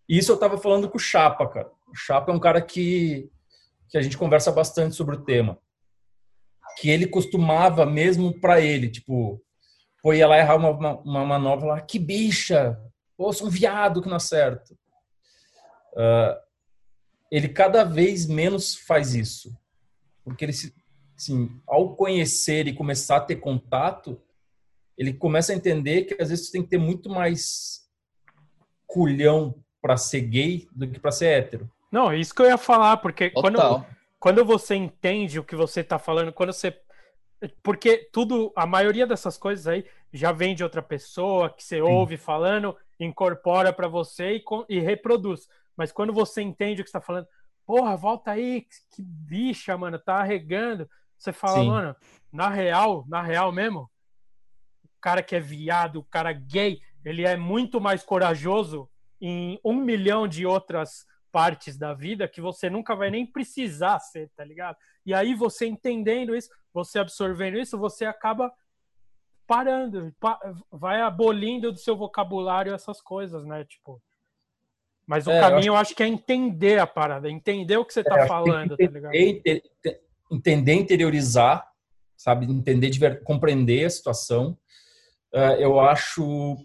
E isso eu estava falando com o Chapa, cara. O Chapa é um cara que, que a gente conversa bastante sobre o tema. Que ele costumava, mesmo para ele, tipo, ia lá errar uma, uma, uma manobra lá, que bicha! Pô, sou um viado que não acerta. Uh, ele cada vez menos faz isso. Porque ele se, assim, ao conhecer e começar a ter contato, ele começa a entender que às vezes tem que ter muito mais culhão para ser gay do que para ser hétero. Não, é isso que eu ia falar, porque quando, quando você entende o que você está falando, quando você. Porque tudo, a maioria dessas coisas aí já vem de outra pessoa, que você Sim. ouve falando, incorpora para você e, e reproduz. Mas quando você entende o que está falando, porra, volta aí, que bicha, mano, tá arregando. Você fala, Sim. mano, na real, na real mesmo, o cara que é viado, o cara gay, ele é muito mais corajoso em um milhão de outras partes da vida que você nunca vai nem precisar ser, tá ligado? E aí você entendendo isso, você absorvendo isso, você acaba parando, vai abolindo do seu vocabulário essas coisas, né? Tipo, mas o é, caminho eu acho... acho... que é entender a parada, entender o que você está é, falando, entender, tá ligado? entender, interiorizar, sabe? Entender, de compreender a situação. Uh, eu acho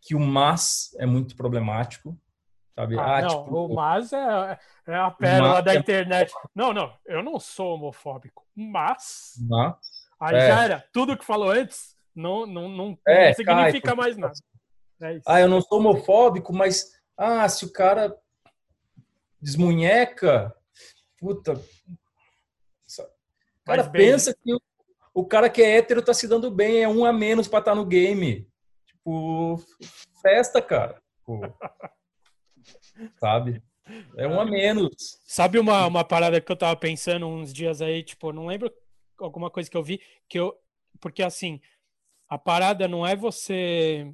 que o mas é muito problemático, sabe? Ah, ah não, tipo, o mas é, é a pérola da é... internet. Não, não, eu não sou homofóbico, mas... mas aí é. já era. Tudo que falou antes não, não, não, é, não significa mais nada. É ah, eu não sou homofóbico, mas ah, se o cara desmunheca, puta, o cara pensa que o, o, cara que é hétero tá se dando bem, é um a menos para estar tá no game. Tipo, festa, cara. Tipo, (laughs) sabe? É um a menos. Sabe uma, uma parada que eu tava pensando uns dias aí, tipo, não lembro alguma coisa que eu vi, que eu. Porque assim, a parada não é você.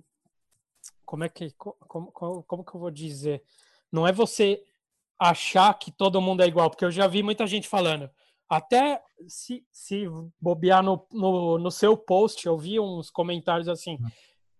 Como é que. Como, como, como que eu vou dizer? Não é você achar que todo mundo é igual, porque eu já vi muita gente falando. Até se, se bobear no, no, no seu post, eu vi uns comentários assim.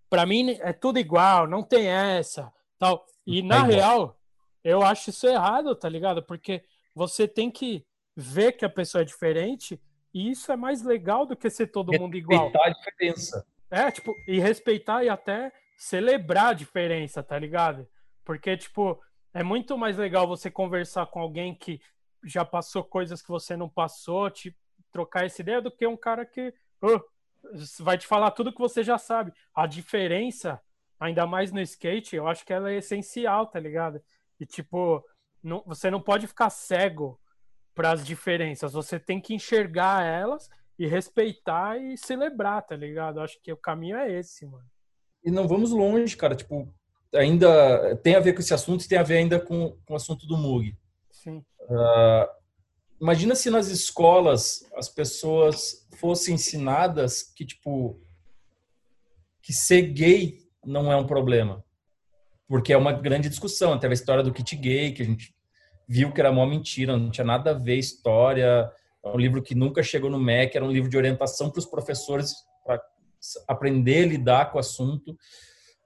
Para mim é tudo igual, não tem essa, tal. E na é real, eu acho isso errado, tá ligado? Porque você tem que ver que a pessoa é diferente e isso é mais legal do que ser todo respeitar mundo igual. Respeitar a diferença. É, tipo, e respeitar e até celebrar a diferença, tá ligado? Porque, tipo, é muito mais legal você conversar com alguém que já passou coisas que você não passou, te trocar essa ideia, do que um cara que vai te falar tudo que você já sabe. A diferença, ainda mais no skate, eu acho que ela é essencial, tá ligado? E tipo, não, você não pode ficar cego para as diferenças, você tem que enxergar elas e respeitar e celebrar, tá ligado? Acho que o caminho é esse, mano. E não vamos longe, cara, tipo, ainda tem a ver com esse assunto e tem a ver ainda com, com o assunto do Mug. Sim. Uh, imagina se nas escolas as pessoas fossem ensinadas que, tipo, que ser gay não é um problema. Porque é uma grande discussão. Teve a história do kit gay, que a gente viu que era uma mentira, não tinha nada a ver história. É um livro que nunca chegou no MEC, era um livro de orientação para os professores para aprender a lidar com o assunto.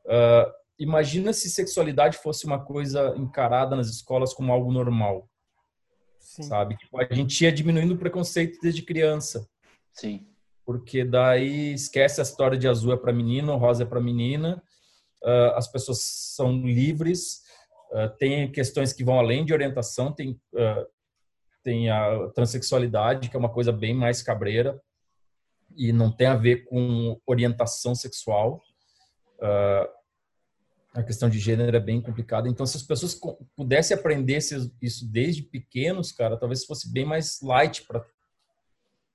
Uh, imagina se sexualidade fosse uma coisa encarada nas escolas como algo normal. Sim. Sabe? Tipo, a gente ia diminuindo o preconceito desde criança. Sim. Porque daí esquece a história de azul é para menino, rosa é para menina. Uh, as pessoas são livres. Uh, tem questões que vão além de orientação, tem, uh, tem a transexualidade, que é uma coisa bem mais cabreira. e não tem a ver com orientação sexual. A questão de gênero é bem complicada. Então, se as pessoas pudessem aprender isso desde pequenos, cara, talvez fosse bem mais light para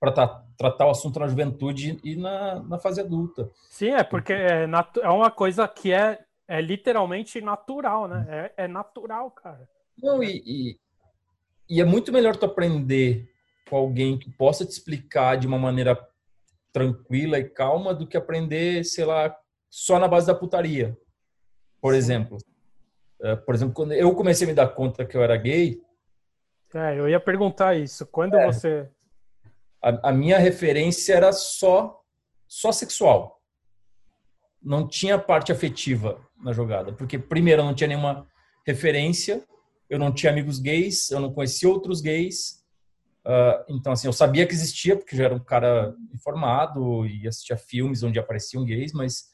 para tratar o assunto na juventude e na, na fase adulta. Sim, é porque é, é uma coisa que é, é literalmente natural, né? É, é natural, cara. Não, e, e, e, é muito melhor tu aprender com alguém que possa te explicar de uma maneira tranquila e calma do que aprender, sei lá, só na base da putaria. Por exemplo. É, por exemplo, quando eu comecei a me dar conta que eu era gay. É, eu ia perguntar isso. Quando é, você. A, a minha referência era só, só sexual. Não tinha parte afetiva na jogada. Porque, primeiro, eu não tinha nenhuma referência, eu não tinha amigos gays, eu não conhecia outros gays. Uh, então, assim, eu sabia que existia, porque já era um cara informado e assistia filmes onde apareciam gays, mas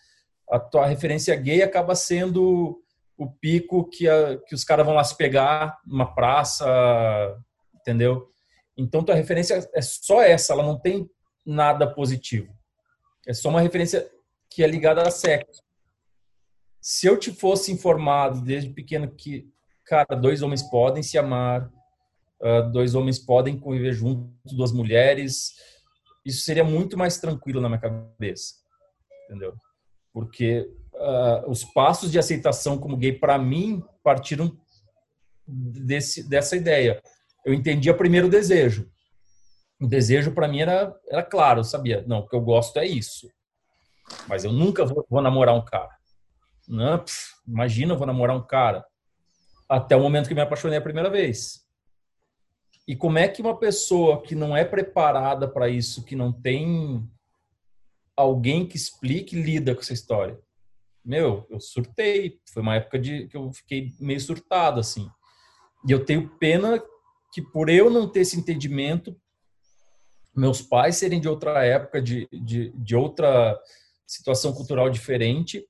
a tua referência gay acaba sendo o pico que, a, que os caras vão lá se pegar numa praça, entendeu? Então, tua referência é só essa, ela não tem nada positivo. É só uma referência que é ligada a sexo. Se eu te fosse informado desde pequeno que, cara, dois homens podem se amar, uh, dois homens podem conviver juntos, duas mulheres, isso seria muito mais tranquilo na minha cabeça, entendeu? porque uh, os passos de aceitação como gay para mim partiram desse, dessa ideia. Eu entendia primeiro o desejo. O desejo para mim era, era claro, eu sabia, não, o que eu gosto é isso. Mas eu nunca vou, vou namorar um cara. Não, imagina, eu vou namorar um cara. Até o momento que me apaixonei a primeira vez. E como é que uma pessoa que não é preparada para isso, que não tem alguém que explique lida com essa história. Meu, eu surtei. Foi uma época de que eu fiquei meio surtado, assim. E eu tenho pena que por eu não ter esse entendimento, meus pais serem de outra época, de, de, de outra situação cultural diferente,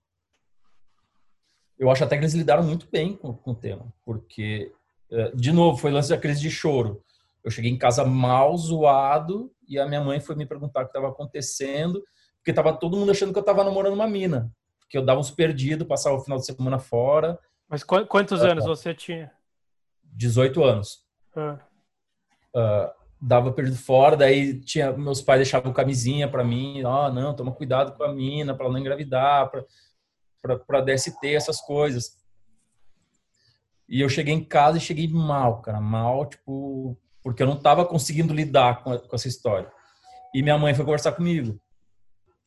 eu acho até que eles lidaram muito bem com, com o tema. Porque, eh, de novo, foi lance da crise de choro. Eu cheguei em casa mal, zoado, e a minha mãe foi me perguntar o que estava acontecendo porque tava todo mundo achando que eu tava namorando uma mina. Porque eu dava uns perdidos, passava o final de semana fora. Mas qu quantos anos você tinha? 18 anos. Uh, dava perdido fora, daí tinha meus pais deixavam camisinha para mim, ó, oh, não, toma cuidado com a mina para não engravidar, para DST, essas coisas. E eu cheguei em casa e cheguei mal, cara, mal, tipo, porque eu não tava conseguindo lidar com, com essa história. E minha mãe foi conversar comigo.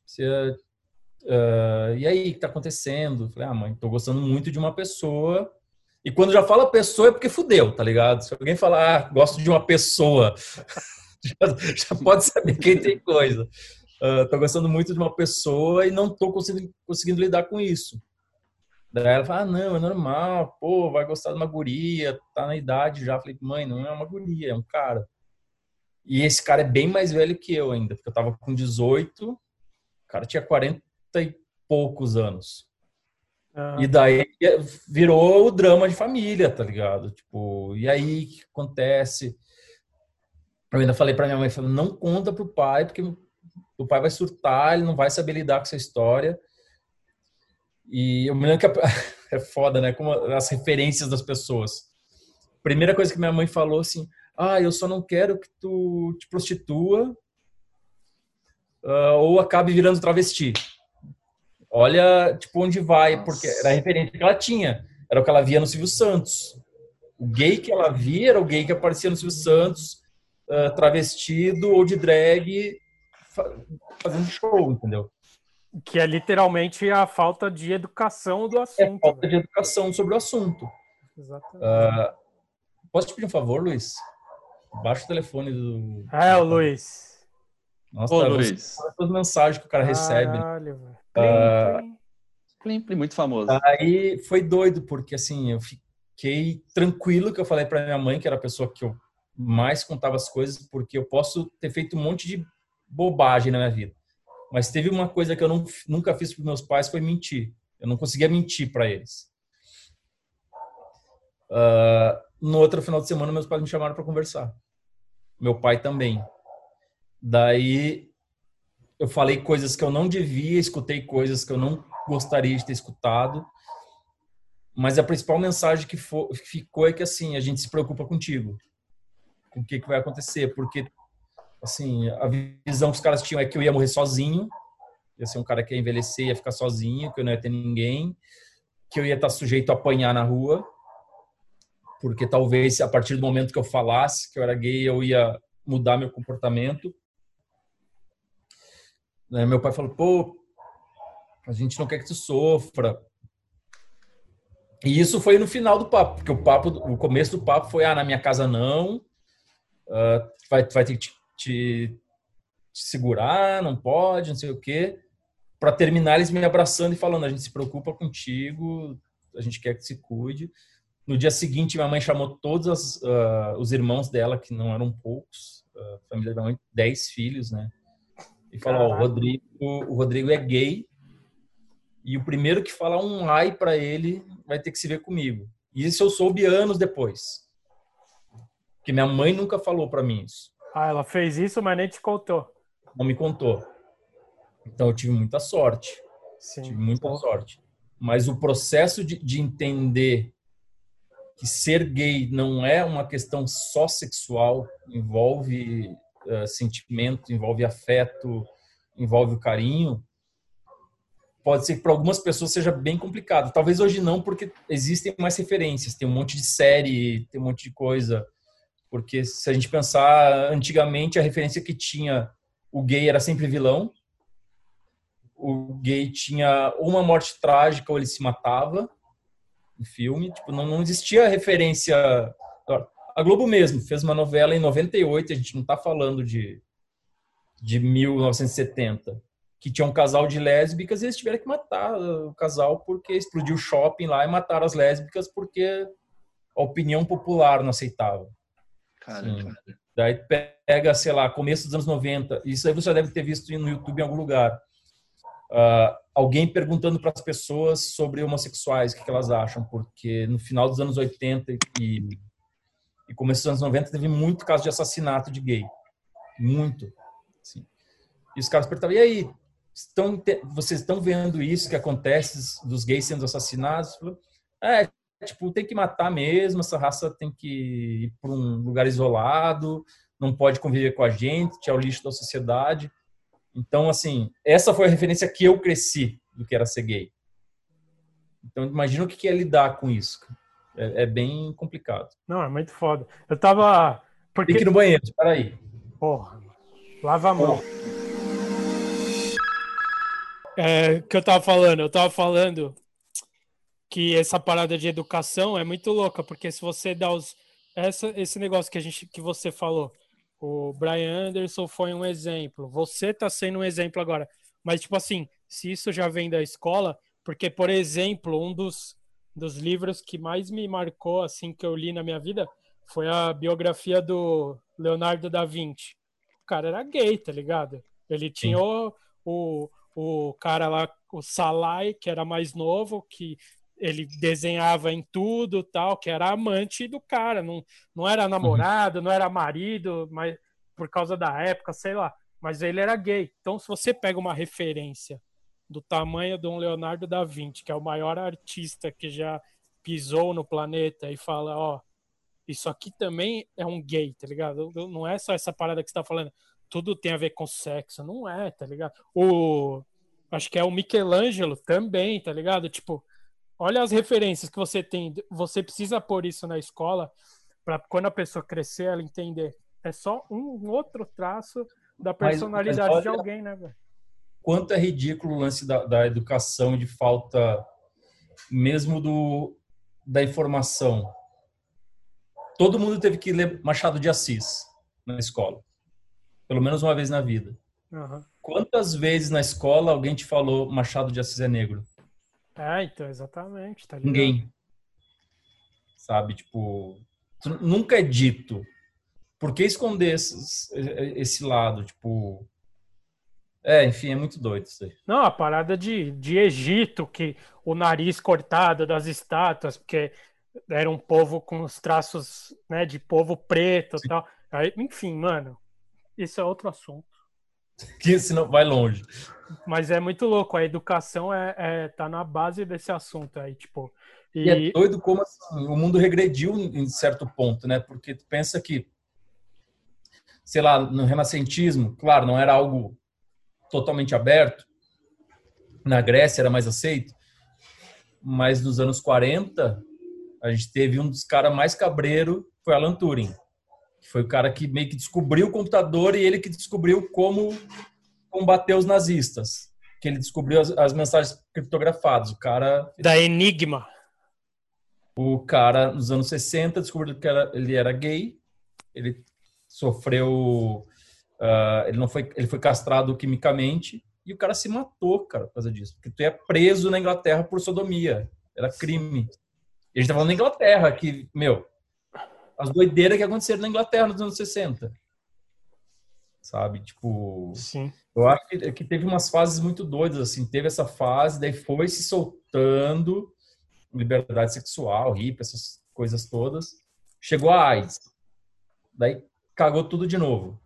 Você, uh, e aí, o que está acontecendo? Falei, ah, mãe, tô gostando muito de uma pessoa. E quando já fala pessoa é porque fudeu, tá ligado? Se alguém falar, ah, gosto de uma pessoa, (laughs) já, já, pode saber quem tem coisa. Uh, tô gostando muito de uma pessoa e não tô conseguindo, conseguindo lidar com isso. Daí ela fala, ah, não, é normal, pô, vai gostar de uma guria, tá na idade já. Falei, mãe, não é uma guria, é um cara. E esse cara é bem mais velho que eu ainda, porque eu tava com 18 cara tinha 40 e poucos anos. E daí virou o drama de família, tá ligado? Tipo, e aí o que acontece? Eu ainda falei pra minha mãe, falei, não conta pro pai, porque o pai vai surtar, ele não vai saber lidar com essa história. E eu me lembro que (laughs) é foda, né? Como as referências das pessoas. Primeira coisa que minha mãe falou assim: ah, eu só não quero que tu te prostitua uh, ou acabe virando travesti. Olha, tipo, onde vai, Nossa. porque era a referência que ela tinha. Era o que ela via no Silvio Santos. O gay que ela via era o gay que aparecia no Silvio Santos, uh, travestido ou de drag, fazendo show, entendeu? Que é literalmente a falta de educação do assunto. É falta de educação sobre o assunto. Exatamente. Uh, posso te pedir um favor, Luiz? Baixa o telefone do. É, o Luiz. Nossa, Ô, Luiz. as mensagens que o cara recebe. Caralho, uh, plim, plim. muito famoso. Aí foi doido, porque assim, eu fiquei tranquilo que eu falei para minha mãe, que era a pessoa que eu mais contava as coisas, porque eu posso ter feito um monte de bobagem na minha vida. Mas teve uma coisa que eu não, nunca fiz para meus pais, foi mentir. Eu não conseguia mentir para eles. Uh, no outro final de semana, meus pais me chamaram para conversar. Meu pai também. Daí eu falei coisas que eu não devia, escutei coisas que eu não gostaria de ter escutado. Mas a principal mensagem que ficou é que assim, a gente se preocupa contigo. Com o que, que vai acontecer, porque assim, a visão que os caras tinham é que eu ia morrer sozinho, ia ser um cara que ia envelhecer, ia ficar sozinho, que eu não ia ter ninguém, que eu ia estar sujeito a apanhar na rua, porque talvez a partir do momento que eu falasse que eu era gay, eu ia mudar meu comportamento. Né, meu pai falou, pô, a gente não quer que tu sofra. E isso foi no final do papo, porque o papo, o começo do papo foi, ah, na minha casa não, uh, vai, vai ter que te, te, te, segurar, não pode, não sei o quê. Para terminar, eles me abraçando e falando, a gente se preocupa contigo, a gente quer que se cuide. No dia seguinte, minha mãe chamou todos as, uh, os irmãos dela, que não eram poucos, uh, família da mãe, dez filhos, né? E falou, oh, o Rodrigo, o Rodrigo é gay, e o primeiro que falar um ai para ele vai ter que se ver comigo. E isso eu soube anos depois. Porque minha mãe nunca falou para mim isso. Ah, ela fez isso, mas nem te contou. Não me contou. Então eu tive muita sorte. Sim. Tive muita sorte. Mas o processo de, de entender que ser gay não é uma questão só sexual, envolve uh, sentimento, envolve afeto, envolve o carinho, pode ser que para algumas pessoas seja bem complicado. Talvez hoje não, porque existem mais referências, tem um monte de série, tem um monte de coisa. Porque se a gente pensar, antigamente a referência que tinha o gay era sempre vilão. O gay tinha uma morte trágica ou ele se matava no filme. Tipo, não, não existia referência. A Globo mesmo fez uma novela em 98, a gente não está falando de, de 1970 que tinha um casal de lésbicas e eles tiveram que matar o casal porque explodiu o shopping lá e mataram as lésbicas porque a opinião popular não aceitava. Cara, cara. Daí pega, sei lá, começo dos anos 90, isso aí você já deve ter visto no YouTube em algum lugar. Uh, alguém perguntando para as pessoas sobre homossexuais, o que, que, elas acham, porque no final dos anos 80 e, e começo dos anos 90 teve muito caso de assassinato de gay. Muito. Assim. E os caras perguntavam, e aí, estão, vocês estão vendo isso que acontece dos gays sendo assassinados? É, tipo, tem que matar mesmo, essa raça tem que ir para um lugar isolado, não pode conviver com a gente, é o lixo da sociedade. Então, assim, essa foi a referência que eu cresci do que era ser gay. Então, imagina o que é lidar com isso. É, é bem complicado. Não, é muito foda. Eu tava. Porque... Tem que ir no banheiro, espera aí. Porra, lava a mão. Porra. É, que eu tava falando, eu tava falando que essa parada de educação é muito louca, porque se você dá os essa, esse negócio que a gente que você falou, o Brian Anderson foi um exemplo, você tá sendo um exemplo agora, mas tipo assim, se isso já vem da escola, porque por exemplo, um dos dos livros que mais me marcou assim que eu li na minha vida foi a biografia do Leonardo da Vinci. O cara era gay, tá ligado? Ele tinha o, o o cara lá, o Salai, que era mais novo, que ele desenhava em tudo tal, que era amante do cara, não, não era namorado, uhum. não era marido, mas por causa da época, sei lá. Mas ele era gay. Então, se você pega uma referência do tamanho de um Leonardo da Vinci, que é o maior artista que já pisou no planeta, e fala, ó, isso aqui também é um gay, tá ligado? Não é só essa parada que você tá falando tudo tem a ver com sexo. Não é, tá ligado? O. Acho que é o Michelangelo também, tá ligado? Tipo, olha as referências que você tem. Você precisa pôr isso na escola para quando a pessoa crescer, ela entender. É só um outro traço da personalidade mas, mas de alguém, né, velho? Quanto é ridículo o lance da, da educação de falta mesmo do da informação. Todo mundo teve que ler Machado de Assis na escola pelo menos uma vez na vida. Uhum. Quantas vezes na escola alguém te falou Machado de Assis é negro? É, então, exatamente. Tá Ninguém. Sabe, tipo, nunca é dito. Por que esconder esse, esse lado? Tipo, é, enfim, é muito doido isso aí. Não, a parada de, de Egito, que o nariz cortado das estátuas, porque era um povo com os traços né, de povo preto e tal. Aí, enfim, mano, isso é outro assunto. (laughs) que senão vai longe. Mas é muito louco, a educação é, é tá na base desse assunto aí, tipo. E, e é doido como assim, o mundo regrediu em certo ponto, né? Porque tu pensa que, sei lá, no renascentismo, claro, não era algo totalmente aberto. Na Grécia era mais aceito, mas nos anos 40 a gente teve um dos caras mais cabreiro, foi Alan Turing. Foi o cara que meio que descobriu o computador e ele que descobriu como combater os nazistas. Que ele descobriu as, as mensagens criptografadas. O cara. Da Enigma. O cara, nos anos 60, descobriu que era, ele era gay. Ele sofreu. Uh, ele não foi, ele foi castrado quimicamente e o cara se matou, cara, por causa disso. Porque tu é preso na Inglaterra por sodomia. Era crime. E a gente tá falando da Inglaterra, que, meu, as doideiras que aconteceram na Inglaterra nos anos 60. Sabe? Tipo. Sim. Eu acho que, que teve umas fases muito doidas, assim. Teve essa fase, daí foi se soltando liberdade sexual, hippie, essas coisas todas. Chegou a AIDS. Daí cagou tudo de novo.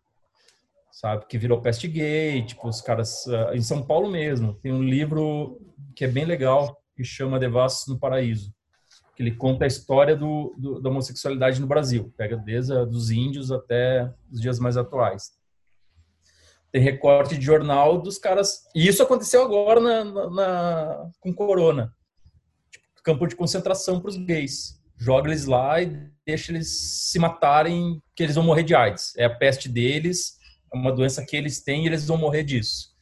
Sabe? Que virou peste gay, tipo, os caras. Uh, em São Paulo mesmo, tem um livro que é bem legal, que chama Devassos no Paraíso que ele conta a história do, do, da homossexualidade no Brasil, pega desde a, dos índios até os dias mais atuais. Tem recorte de jornal dos caras. E isso aconteceu agora na, na, na com Corona. Tipo, campo de concentração para os gays. Joga eles lá e deixa eles se matarem, que eles vão morrer de AIDS. É a peste deles, é uma doença que eles têm e eles vão morrer disso.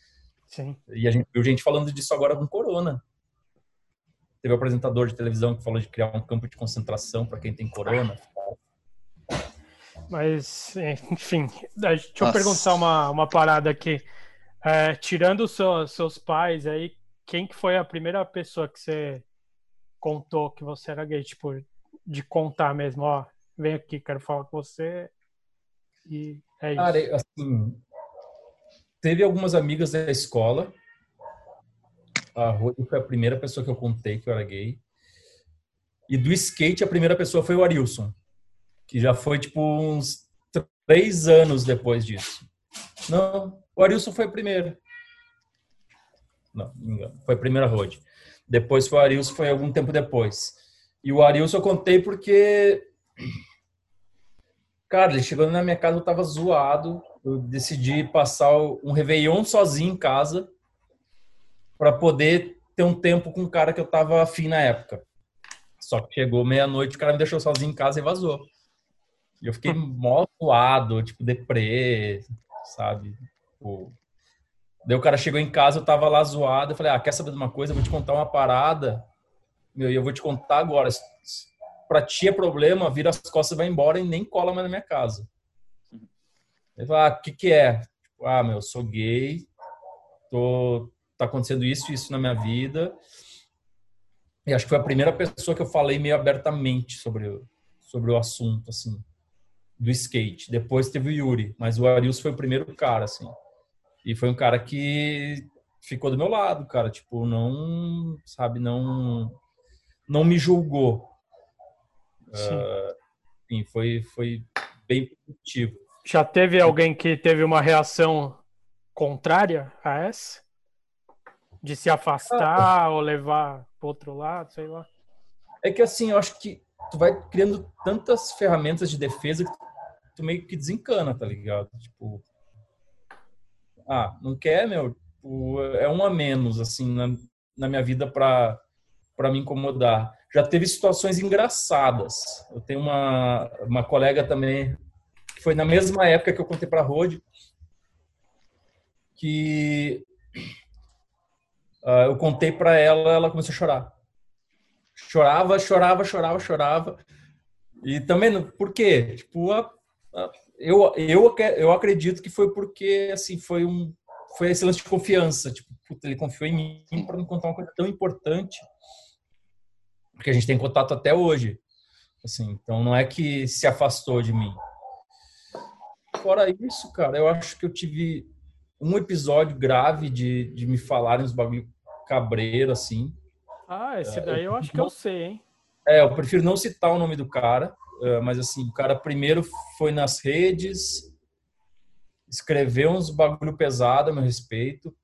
Sim. E a gente viu gente falando disso agora com Corona. Teve um apresentador de televisão que falou de criar um campo de concentração para quem tem corona. Mas, enfim, deixa eu Nossa. perguntar uma, uma parada aqui. É, tirando os seu, seus pais aí, quem que foi a primeira pessoa que você contou que você era gay? Tipo, de contar mesmo, ó, vem aqui, quero falar com você. E é isso. Cara, assim, teve algumas amigas da escola a Rony foi a primeira pessoa que eu contei que eu era gay. E do skate, a primeira pessoa foi o Arilson, que já foi tipo uns três anos depois disso. Não, o Arilson foi a primeira. Não, não engano. Foi a primeira road. Depois foi o Arilson, foi algum tempo depois. E o Arilson eu contei porque. Cara, ele chegando na minha casa, eu tava zoado. Eu decidi passar um Réveillon sozinho em casa para poder ter um tempo com o cara que eu tava afim na época. Só que chegou meia-noite, o cara me deixou sozinho em casa e vazou. E eu fiquei (laughs) mó zoado, tipo, deprê, sabe? Tipo... Daí o cara chegou em casa, eu tava lá zoado, eu falei, ah, quer saber de uma coisa? Eu vou te contar uma parada, meu, e eu vou te contar agora. Pra ti é problema, vira as costas vai embora e nem cola mais na minha casa. Ele falou, ah, o que que é? Tipo, ah, meu, eu sou gay, tô, tá acontecendo isso e isso na minha vida. E acho que foi a primeira pessoa que eu falei meio abertamente sobre, sobre o assunto, assim, do skate. Depois teve o Yuri, mas o Arius foi o primeiro cara, assim. E foi um cara que ficou do meu lado, cara. Tipo, não, sabe, não, não me julgou. Uh, enfim, foi, foi bem positivo. Já teve alguém que teve uma reação contrária a essa? De se afastar ah, ou levar para outro lado, sei lá. É que assim, eu acho que tu vai criando tantas ferramentas de defesa que tu meio que desencana, tá ligado? Tipo, ah, não quer, meu? Tipo, é um a menos, assim, na, na minha vida para para me incomodar. Já teve situações engraçadas. Eu tenho uma, uma colega também, que foi na mesma época que eu contei para a Rode, que Uh, eu contei para ela, ela começou a chorar. Chorava, chorava, chorava, chorava. E também, por quê? Tipo, a, a, eu, eu, eu acredito que foi porque, assim, foi um foi esse lance de confiança. Tipo, puta, ele confiou em mim para me contar uma coisa tão importante. Porque a gente tem contato até hoje. Assim, então não é que se afastou de mim. Fora isso, cara, eu acho que eu tive um episódio grave de, de me falarem uns bagulho cabreiro, assim. Ah, esse daí eu acho que eu sei, hein? É, eu prefiro não citar o nome do cara, é, mas assim, o cara primeiro foi nas redes, escreveu uns bagulho pesado a meu respeito.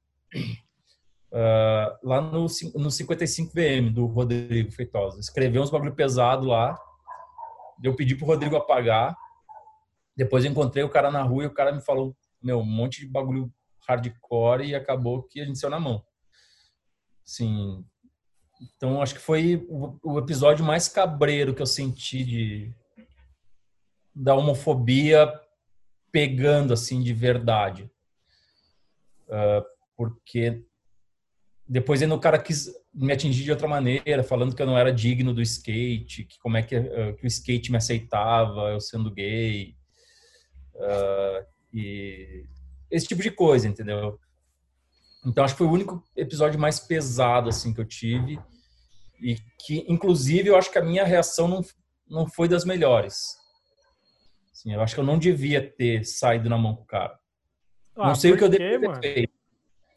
Uh, lá no, no 55 VM do Rodrigo Feitosa. Escreveu uns bagulho pesado lá. Eu pedi pro Rodrigo apagar. Depois eu encontrei o cara na rua e o cara me falou, meu, um monte de bagulho hardcore e acabou que a gente saiu na mão. Sim. Então acho que foi o, o episódio mais cabreiro que eu senti de da homofobia pegando assim de verdade. Uh, porque depois ainda o cara quis me atingir de outra maneira, falando que eu não era digno do skate, que como é que, uh, que o skate me aceitava, eu sendo gay. Uh, e esse tipo de coisa, entendeu? Então acho que foi o único episódio mais pesado assim que eu tive e que inclusive eu acho que a minha reação não, não foi das melhores. Assim, eu acho que eu não devia ter saído na mão com o cara. Ah, não sei o que eu deveria ter feito.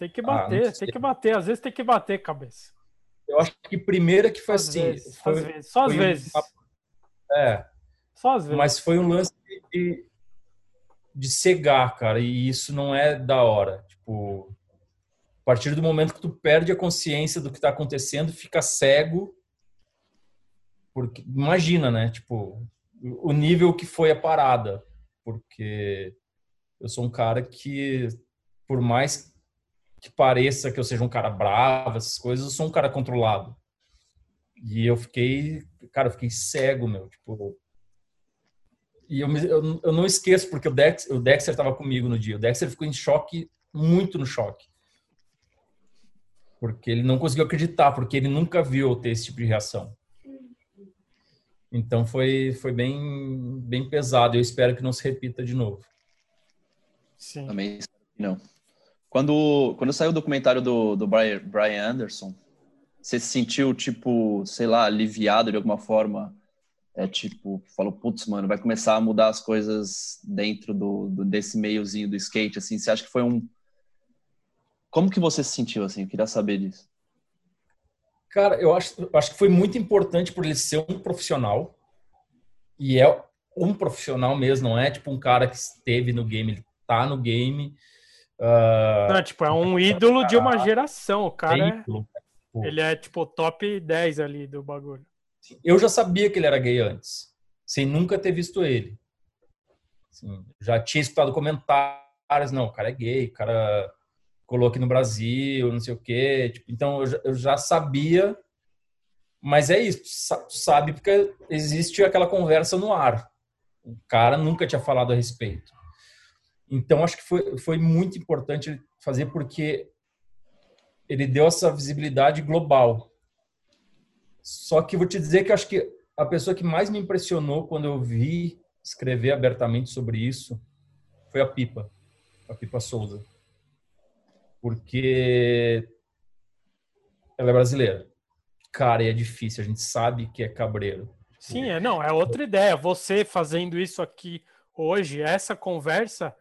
Tem que bater, ah, tem que bater. Às vezes tem que bater, cabeça. Eu acho que primeira que foi às assim. Vezes, foi, às vezes. Só às vezes. Um... É. Só às vezes. Mas foi um lance de, de cegar, cara. E isso não é da hora. Tipo, a partir do momento que tu perde a consciência do que está acontecendo, fica cego. Porque imagina, né? Tipo, o nível que foi a parada, porque eu sou um cara que, por mais que pareça que eu seja um cara bravo, essas coisas, eu sou um cara controlado. E eu fiquei, cara, eu fiquei cego, meu, tipo. E eu, eu, eu não esqueço, porque o, Dex, o Dexter estava comigo no dia. O Dexter ficou em choque, muito no choque. Porque ele não conseguiu acreditar, porque ele nunca viu eu ter esse tipo de reação. Então foi, foi bem, bem pesado. Eu espero que não se repita de novo. Sim. Também não. Quando, quando saiu o documentário do, do Brian Anderson, você se sentiu, tipo, sei lá, aliviado de alguma forma? É tipo, falou, putz, mano, vai começar a mudar as coisas dentro do, do, desse meiozinho do skate, assim. Você acha que foi um. Como que você se sentiu, assim? Eu queria saber disso. Cara, eu acho, eu acho que foi muito importante por ele ser um profissional. E é um profissional mesmo, não é tipo um cara que esteve no game, ele tá no game. Uh, não, tipo, é um (laughs) ídolo de uma geração. O cara é, ídolo, é, ele é tipo top 10 ali do bagulho. Eu já sabia que ele era gay antes, sem nunca ter visto ele. Assim, já tinha escutado comentários, não, o cara é gay, o cara colou aqui no Brasil, não sei o quê. Tipo, então eu já, eu já, sabia, mas é isso, sabe porque existe aquela conversa no ar. O cara nunca tinha falado a respeito. Então acho que foi, foi muito importante fazer porque ele deu essa visibilidade global. Só que vou te dizer que acho que a pessoa que mais me impressionou quando eu vi escrever abertamente sobre isso foi a Pipa, a Pipa Souza porque ela é brasileira. Cara, e é difícil, a gente sabe que é cabreiro. Sim, é, não, é outra ideia. Você fazendo isso aqui hoje, essa conversa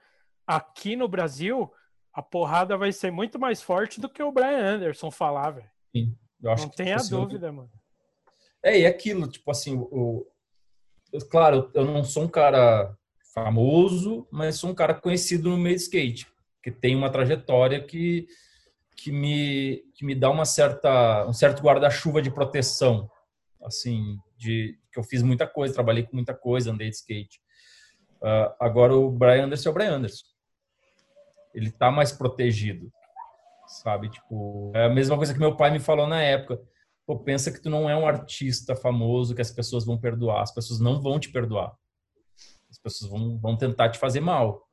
aqui no Brasil, a porrada vai ser muito mais forte do que o Brian Anderson falar, velho. Sim, eu acho Não que, tenha tipo, assim, dúvida, mano. É, e aquilo, tipo assim, o, claro, eu não sou um cara famoso, mas sou um cara conhecido no meio de skate que tem uma trajetória que, que, me, que me dá uma certa, um certo guarda-chuva de proteção. Assim, de que eu fiz muita coisa, trabalhei com muita coisa, andei de skate. Uh, agora o Brian Anderson é o Brian Anderson. Ele tá mais protegido, sabe? Tipo, é a mesma coisa que meu pai me falou na época. Pô, pensa que tu não é um artista famoso que as pessoas vão perdoar. As pessoas não vão te perdoar. As pessoas vão, vão tentar te fazer mal.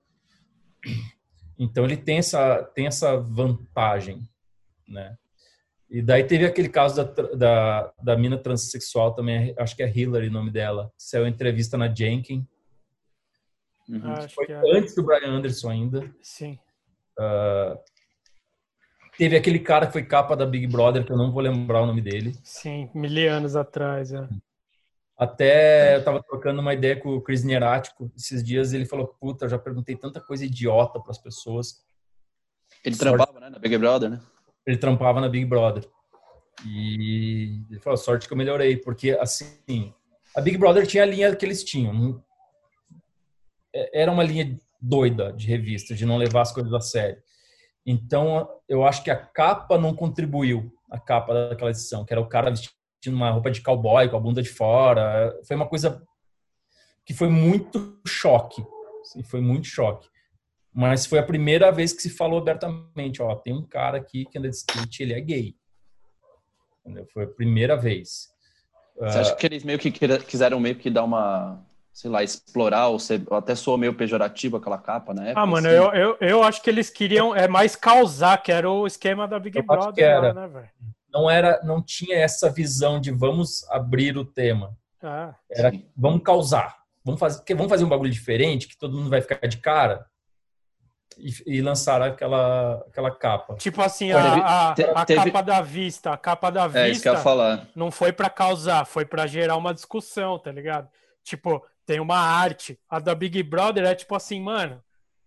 Então ele tem essa, tem essa vantagem, né? E daí teve aquele caso da, da, da mina transexual também, acho que é Hillary o nome dela, saiu entrevista na Jenkin. Uhum. Foi é... antes do Brian Anderson ainda. Sim. Uh, teve aquele cara que foi capa da Big Brother, que eu não vou lembrar o nome dele. Sim, mil anos atrás, é. Até eu tava trocando uma ideia com o Chris Nierático esses dias, ele falou, puta, eu já perguntei tanta coisa idiota para as pessoas. Ele sorte... trampava, né, na Big Brother, né? Ele trampava na Big Brother. E ele falou, sorte que eu melhorei, porque assim, a Big Brother tinha a linha que eles tinham. É, era uma linha doida de revista, de não levar as coisas a sério. Então, eu acho que a capa não contribuiu, a capa daquela edição, que era o cara vestindo uma roupa de cowboy com a bunda de fora. Foi uma coisa que foi muito choque. Assim, foi muito choque. Mas foi a primeira vez que se falou abertamente, ó, tem um cara aqui que anda de skate, ele é gay. Entendeu? Foi a primeira vez. Você acha que eles meio que quiseram meio que dar uma, sei lá, explorar, ou, ser, até soou meio pejorativo aquela capa na época? Ah, mano, assim? eu, eu, eu acho que eles queriam é mais causar, que era o esquema da Big eu Brother, era. né, velho? Não era, não tinha essa visão de vamos abrir o tema. Ah, era sim. vamos causar. Vamos fazer, vamos fazer um bagulho diferente que todo mundo vai ficar de cara e, e lançaram aquela, aquela capa. Tipo assim, a, a, a teve... capa da vista, a capa da vista é, isso que eu ia falar. não foi para causar, foi para gerar uma discussão, tá ligado? Tipo, tem uma arte. A da Big Brother é tipo assim, mano,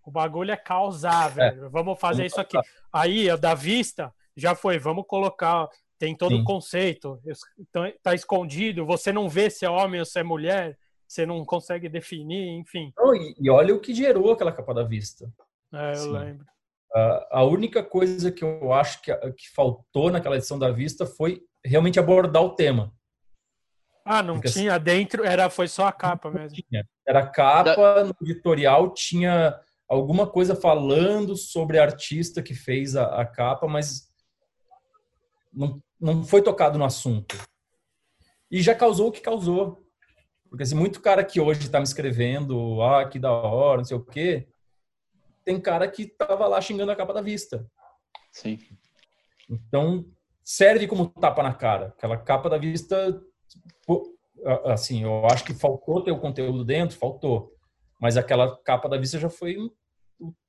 o bagulho é causar, é. velho. É. Vamos fazer isso aqui. Aí, a da vista já foi, vamos colocar, tem todo o conceito, então, tá escondido, você não vê se é homem ou se é mulher, você não consegue definir, enfim. Oh, e, e olha o que gerou aquela capa da vista. É, eu Sim. lembro. Uh, a única coisa que eu acho que, que faltou naquela edição da Vista foi realmente abordar o tema. Ah, não Porque, assim, tinha dentro, era foi só a capa mesmo. Tinha. Era capa, da... no editorial tinha alguma coisa falando sobre a artista que fez a, a capa, mas não, não foi tocado no assunto. E já causou o que causou. Porque assim, muito cara que hoje está me escrevendo, ah, que da hora, não sei o quê, tem cara que tava lá xingando a capa da vista. Sim. Então, serve como tapa na cara. Aquela capa da vista, assim, eu acho que faltou ter o conteúdo dentro, faltou. Mas aquela capa da vista já foi um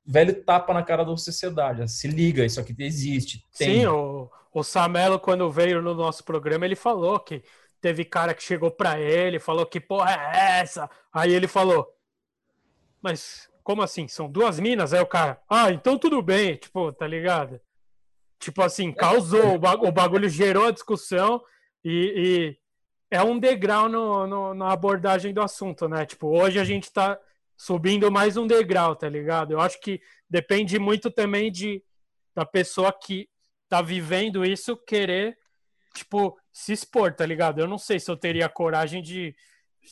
velho tapa na cara da sociedade. Se liga, isso aqui existe. Tem. Sim, o, o Samelo, quando veio no nosso programa, ele falou que teve cara que chegou para ele, falou que porra é essa? Aí ele falou, mas como assim? São duas minas? Aí o cara, ah, então tudo bem, tipo, tá ligado? Tipo assim, causou, o bagulho gerou a discussão e, e é um degrau no, no, na abordagem do assunto, né? Tipo, hoje a gente tá subindo mais um degrau, tá ligado? Eu acho que depende muito também de da pessoa que tá vivendo isso querer, tipo, se expor, tá ligado? Eu não sei se eu teria coragem de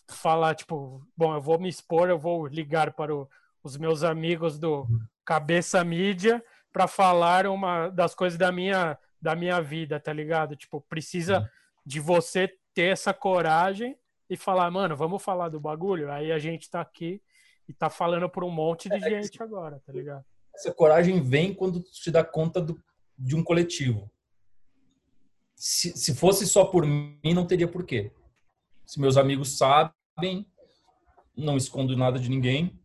falar, tipo, bom, eu vou me expor, eu vou ligar para o os meus amigos do Cabeça Mídia para falar uma das coisas da minha da minha vida, tá ligado? Tipo, precisa de você ter essa coragem e falar, mano, vamos falar do bagulho. Aí a gente tá aqui e tá falando por um monte de é, gente agora, tá ligado? Essa coragem vem quando tu te dá conta do, de um coletivo. Se, se fosse só por mim, não teria porquê. Se meus amigos sabem, não escondo nada de ninguém,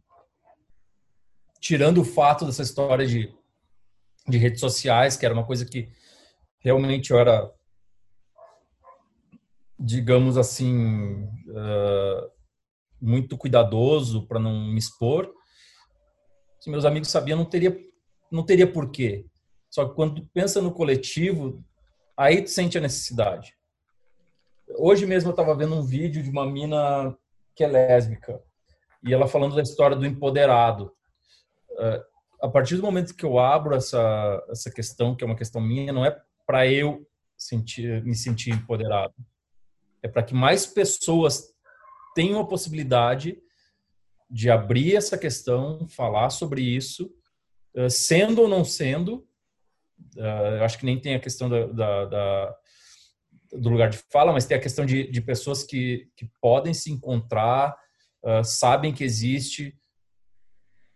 tirando o fato dessa história de, de redes sociais, que era uma coisa que realmente eu era, digamos assim, uh, muito cuidadoso para não me expor. Se meus amigos sabiam, não teria, não teria porquê. Só que quando pensa no coletivo, aí tu sente a necessidade. Hoje mesmo eu estava vendo um vídeo de uma mina que é lésbica e ela falando da história do empoderado. Eh, a partir do momento que eu abro essa, essa questão, que é uma questão minha, não é para eu sentir, me sentir empoderado. É para que mais pessoas tenham a possibilidade de abrir essa questão, falar sobre isso, eh, sendo ou não sendo. Eh, eu acho que nem tem a questão da, da, da, do lugar de fala, mas tem a questão de, de pessoas que, que podem se encontrar, sabem que existe,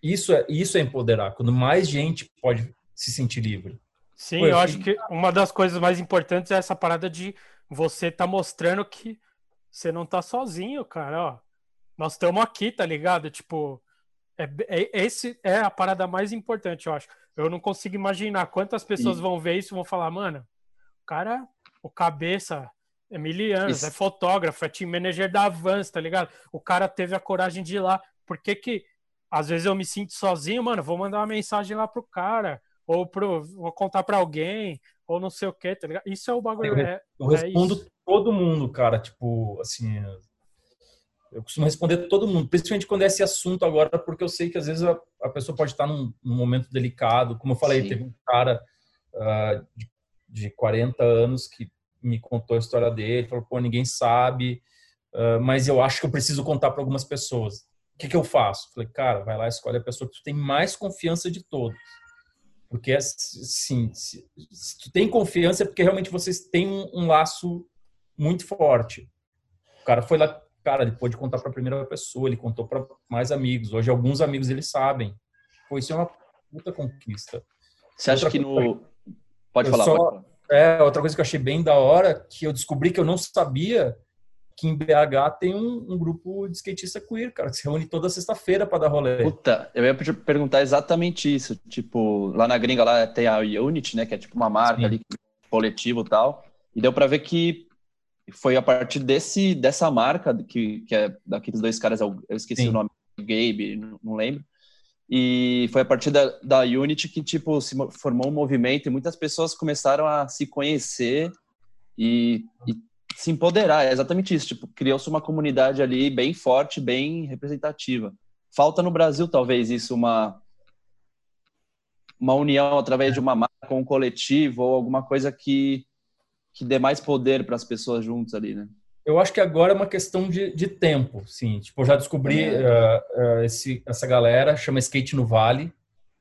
isso é, isso é empoderar, quando mais gente pode se sentir livre. Sim, Pô, eu, eu acho que uma das coisas mais importantes é essa parada de você tá mostrando que você não tá sozinho, cara, ó. Nós estamos aqui, tá ligado? Tipo, é, é, esse é a parada mais importante, eu acho. Eu não consigo imaginar quantas pessoas e... vão ver isso e vão falar, mano, o cara, o cabeça é milianos, isso. é fotógrafo, é team manager da Avance, tá ligado? O cara teve a coragem de ir lá. Por que que às vezes eu me sinto sozinho, mano, vou mandar uma mensagem lá pro cara, ou pro, vou contar para alguém, ou não sei o que, tá ligado? Isso é o bagulho. Eu, é, eu respondo é todo mundo, cara, tipo, assim, Eu costumo responder todo mundo, principalmente quando é esse assunto agora, porque eu sei que às vezes a, a pessoa pode estar num, num, momento delicado. Como eu falei, Sim. teve um cara uh, de, de 40 anos que me contou a história dele, falou, pô, ninguém sabe, uh, mas eu acho que eu preciso contar para algumas pessoas. O que, que eu faço? Falei, cara, vai lá, escolhe a pessoa que tu tem mais confiança de todos. Porque, assim, se, se tu tem confiança é porque realmente vocês têm um, um laço muito forte. O cara foi lá, cara, ele pôde contar para a primeira pessoa, ele contou para mais amigos. Hoje, alguns amigos eles sabem. Pô, isso é uma puta conquista. Você acha outra que no. Pode falar, só... pode falar. É, outra coisa que eu achei bem da hora, que eu descobri que eu não sabia que em BH tem um, um grupo de skatista queer, cara, que se reúne toda sexta-feira para dar rolê. Puta, eu ia perguntar exatamente isso. Tipo, lá na gringa lá tem a Unity, né, que é tipo uma marca Sim. ali, coletivo e tal. E deu para ver que foi a partir desse, dessa marca, que, que é daqueles dois caras, eu esqueci Sim. o nome, Gabe, não, não lembro e foi a partir da, da Unity que, tipo, se formou um movimento e muitas pessoas começaram a se conhecer e, e se empoderar. É exatamente isso. Tipo, criou-se uma comunidade ali bem forte, bem representativa. Falta no Brasil, talvez, isso, uma, uma união através de uma marca, um coletivo ou alguma coisa que, que dê mais poder para as pessoas juntas ali, né? eu acho que agora é uma questão de, de tempo, sim. Tipo, eu já descobri uh, uh, esse, essa galera, chama Skate no Vale,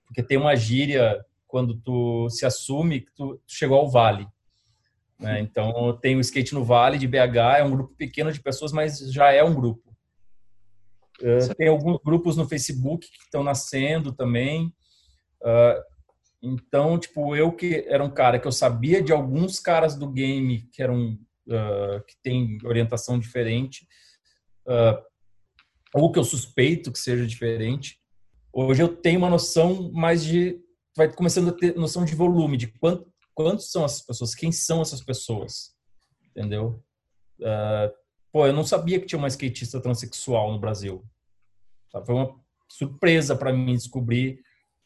porque tem uma gíria quando tu se assume que tu chegou ao Vale. Né? Então, tem o Skate no Vale de BH, é um grupo pequeno de pessoas, mas já é um grupo. Uh, tem alguns grupos no Facebook que estão nascendo também. então, tipo, eu que era um cara que eu sabia de alguns caras do game que eram uh, que tem orientação diferente, uh, ou que eu suspeito que seja diferente. Hoje eu tenho uma noção mais de. Vai começando a ter noção de volume, de quanto, quantos são essas pessoas, quem são essas pessoas, entendeu? Uh, pô, eu não sabia que tinha uma skatista transexual no Brasil. Foi uma surpresa para mim descobrir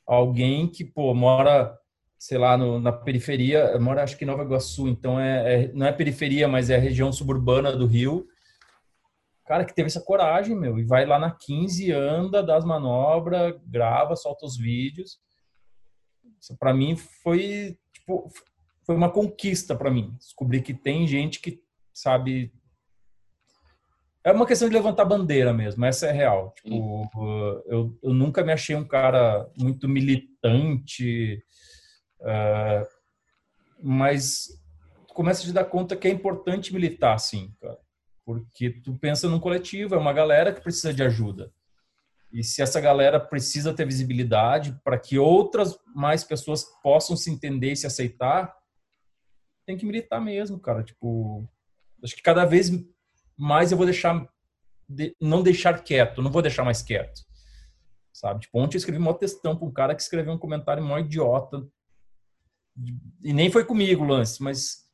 alguém que, pô, mora sei lá, no, na periferia, eu moro acho que em Nova Iguaçu, então é, é, não é periferia, mas é a região suburbana do Rio. Cara, que teve essa coragem, meu, e vai lá na 15, anda, dá as manobras, grava, solta os vídeos. Isso para mim foi, tipo, foi uma conquista para mim. Descobrir que tem gente que sabe é uma questão de levantar bandeira mesmo, essa é real. Tipo, eu, eu nunca me achei um cara muito militante, Uh, mas começa a te dar conta que é importante militar, sim, cara. Porque tu pensa num coletivo, é uma galera que precisa de ajuda. E se essa galera precisa ter visibilidade para que outras mais pessoas possam se entender e se aceitar, tem que militar mesmo, cara. Tipo, acho que cada vez mais eu vou deixar de, não deixar quieto, não vou deixar mais quieto. Sabe? Tipo, ontem eu escrevi um textão para um cara que escreveu um comentário mó idiota e nem foi comigo o lance, mas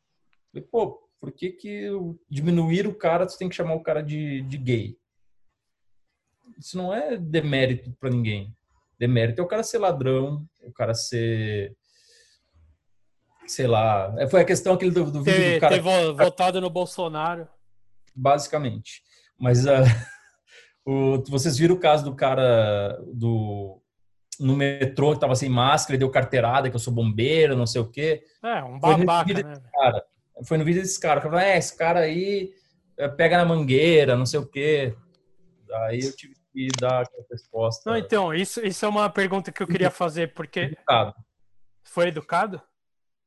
pô, por que que diminuir o cara, tu tem que chamar o cara de, de gay? Isso não é demérito para ninguém. Demérito é o cara ser ladrão, o cara ser sei lá, é, foi a questão aquele do, do vídeo ter, do cara ter votado no Bolsonaro. Basicamente. Mas uh, (laughs) o, vocês viram o caso do cara do no metrô que tava sem máscara e deu carteirada, que eu sou bombeiro, não sei o quê. É, um babaca, foi né? Cara. Foi no vídeo desse cara. Falou, é, esse cara aí é, pega na mangueira, não sei o quê. Aí eu tive que dar a resposta. Não, então, isso, isso é uma pergunta que eu queria fazer, porque... Educado. Foi educado?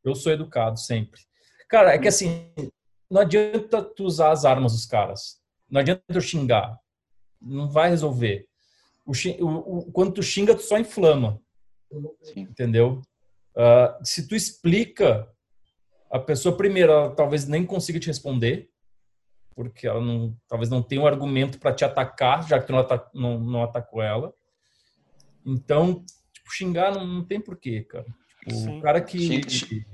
Eu sou educado, sempre. Cara, é que assim, não adianta tu usar as armas dos caras. Não adianta tu xingar. Não vai resolver o, o, o, quando tu xinga, tu só inflama. Sim. Entendeu? Uh, se tu explica, a pessoa, primeiro, ela talvez nem consiga te responder, porque ela não, talvez não tenha um argumento para te atacar, já que tu não, ataca, não, não atacou ela. Então, tipo, xingar não, não tem porquê, cara. Tipo, o cara que, que,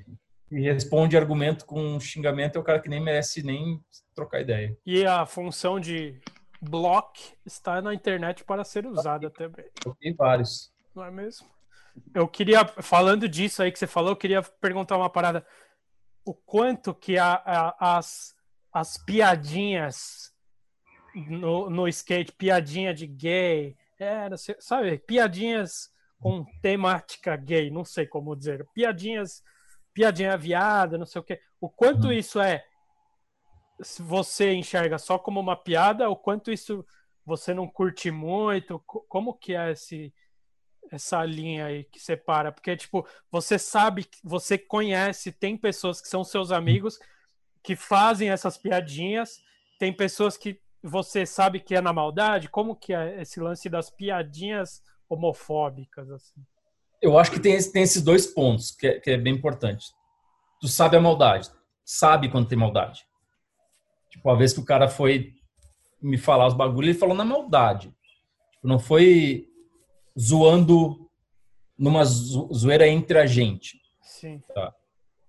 responde argumento com xingamento é o cara que nem merece nem trocar ideia. E a função de block está na internet para ser usada também. Tem vários. Não é mesmo? Eu queria, falando disso aí que você falou, eu queria perguntar uma parada. O quanto que a, a, as, as piadinhas no, no skate, piadinha de gay, é, sei, sabe, piadinhas com temática gay, não sei como dizer, piadinhas, piadinha viada, não sei o que. O quanto uhum. isso é se você enxerga só como uma piada, o quanto isso você não curte muito, como que é esse essa linha aí que separa? Porque tipo, você sabe, você conhece, tem pessoas que são seus amigos que fazem essas piadinhas, tem pessoas que você sabe que é na maldade, como que é esse lance das piadinhas homofóbicas assim? Eu acho que tem, tem esses dois pontos que é, que é bem importante. Tu sabe a maldade, sabe quando tem maldade. Tipo, a vez que o cara foi me falar os bagulhos, ele falou na maldade. Tipo, não foi zoando numa zoeira entre a gente. Sim. Tá?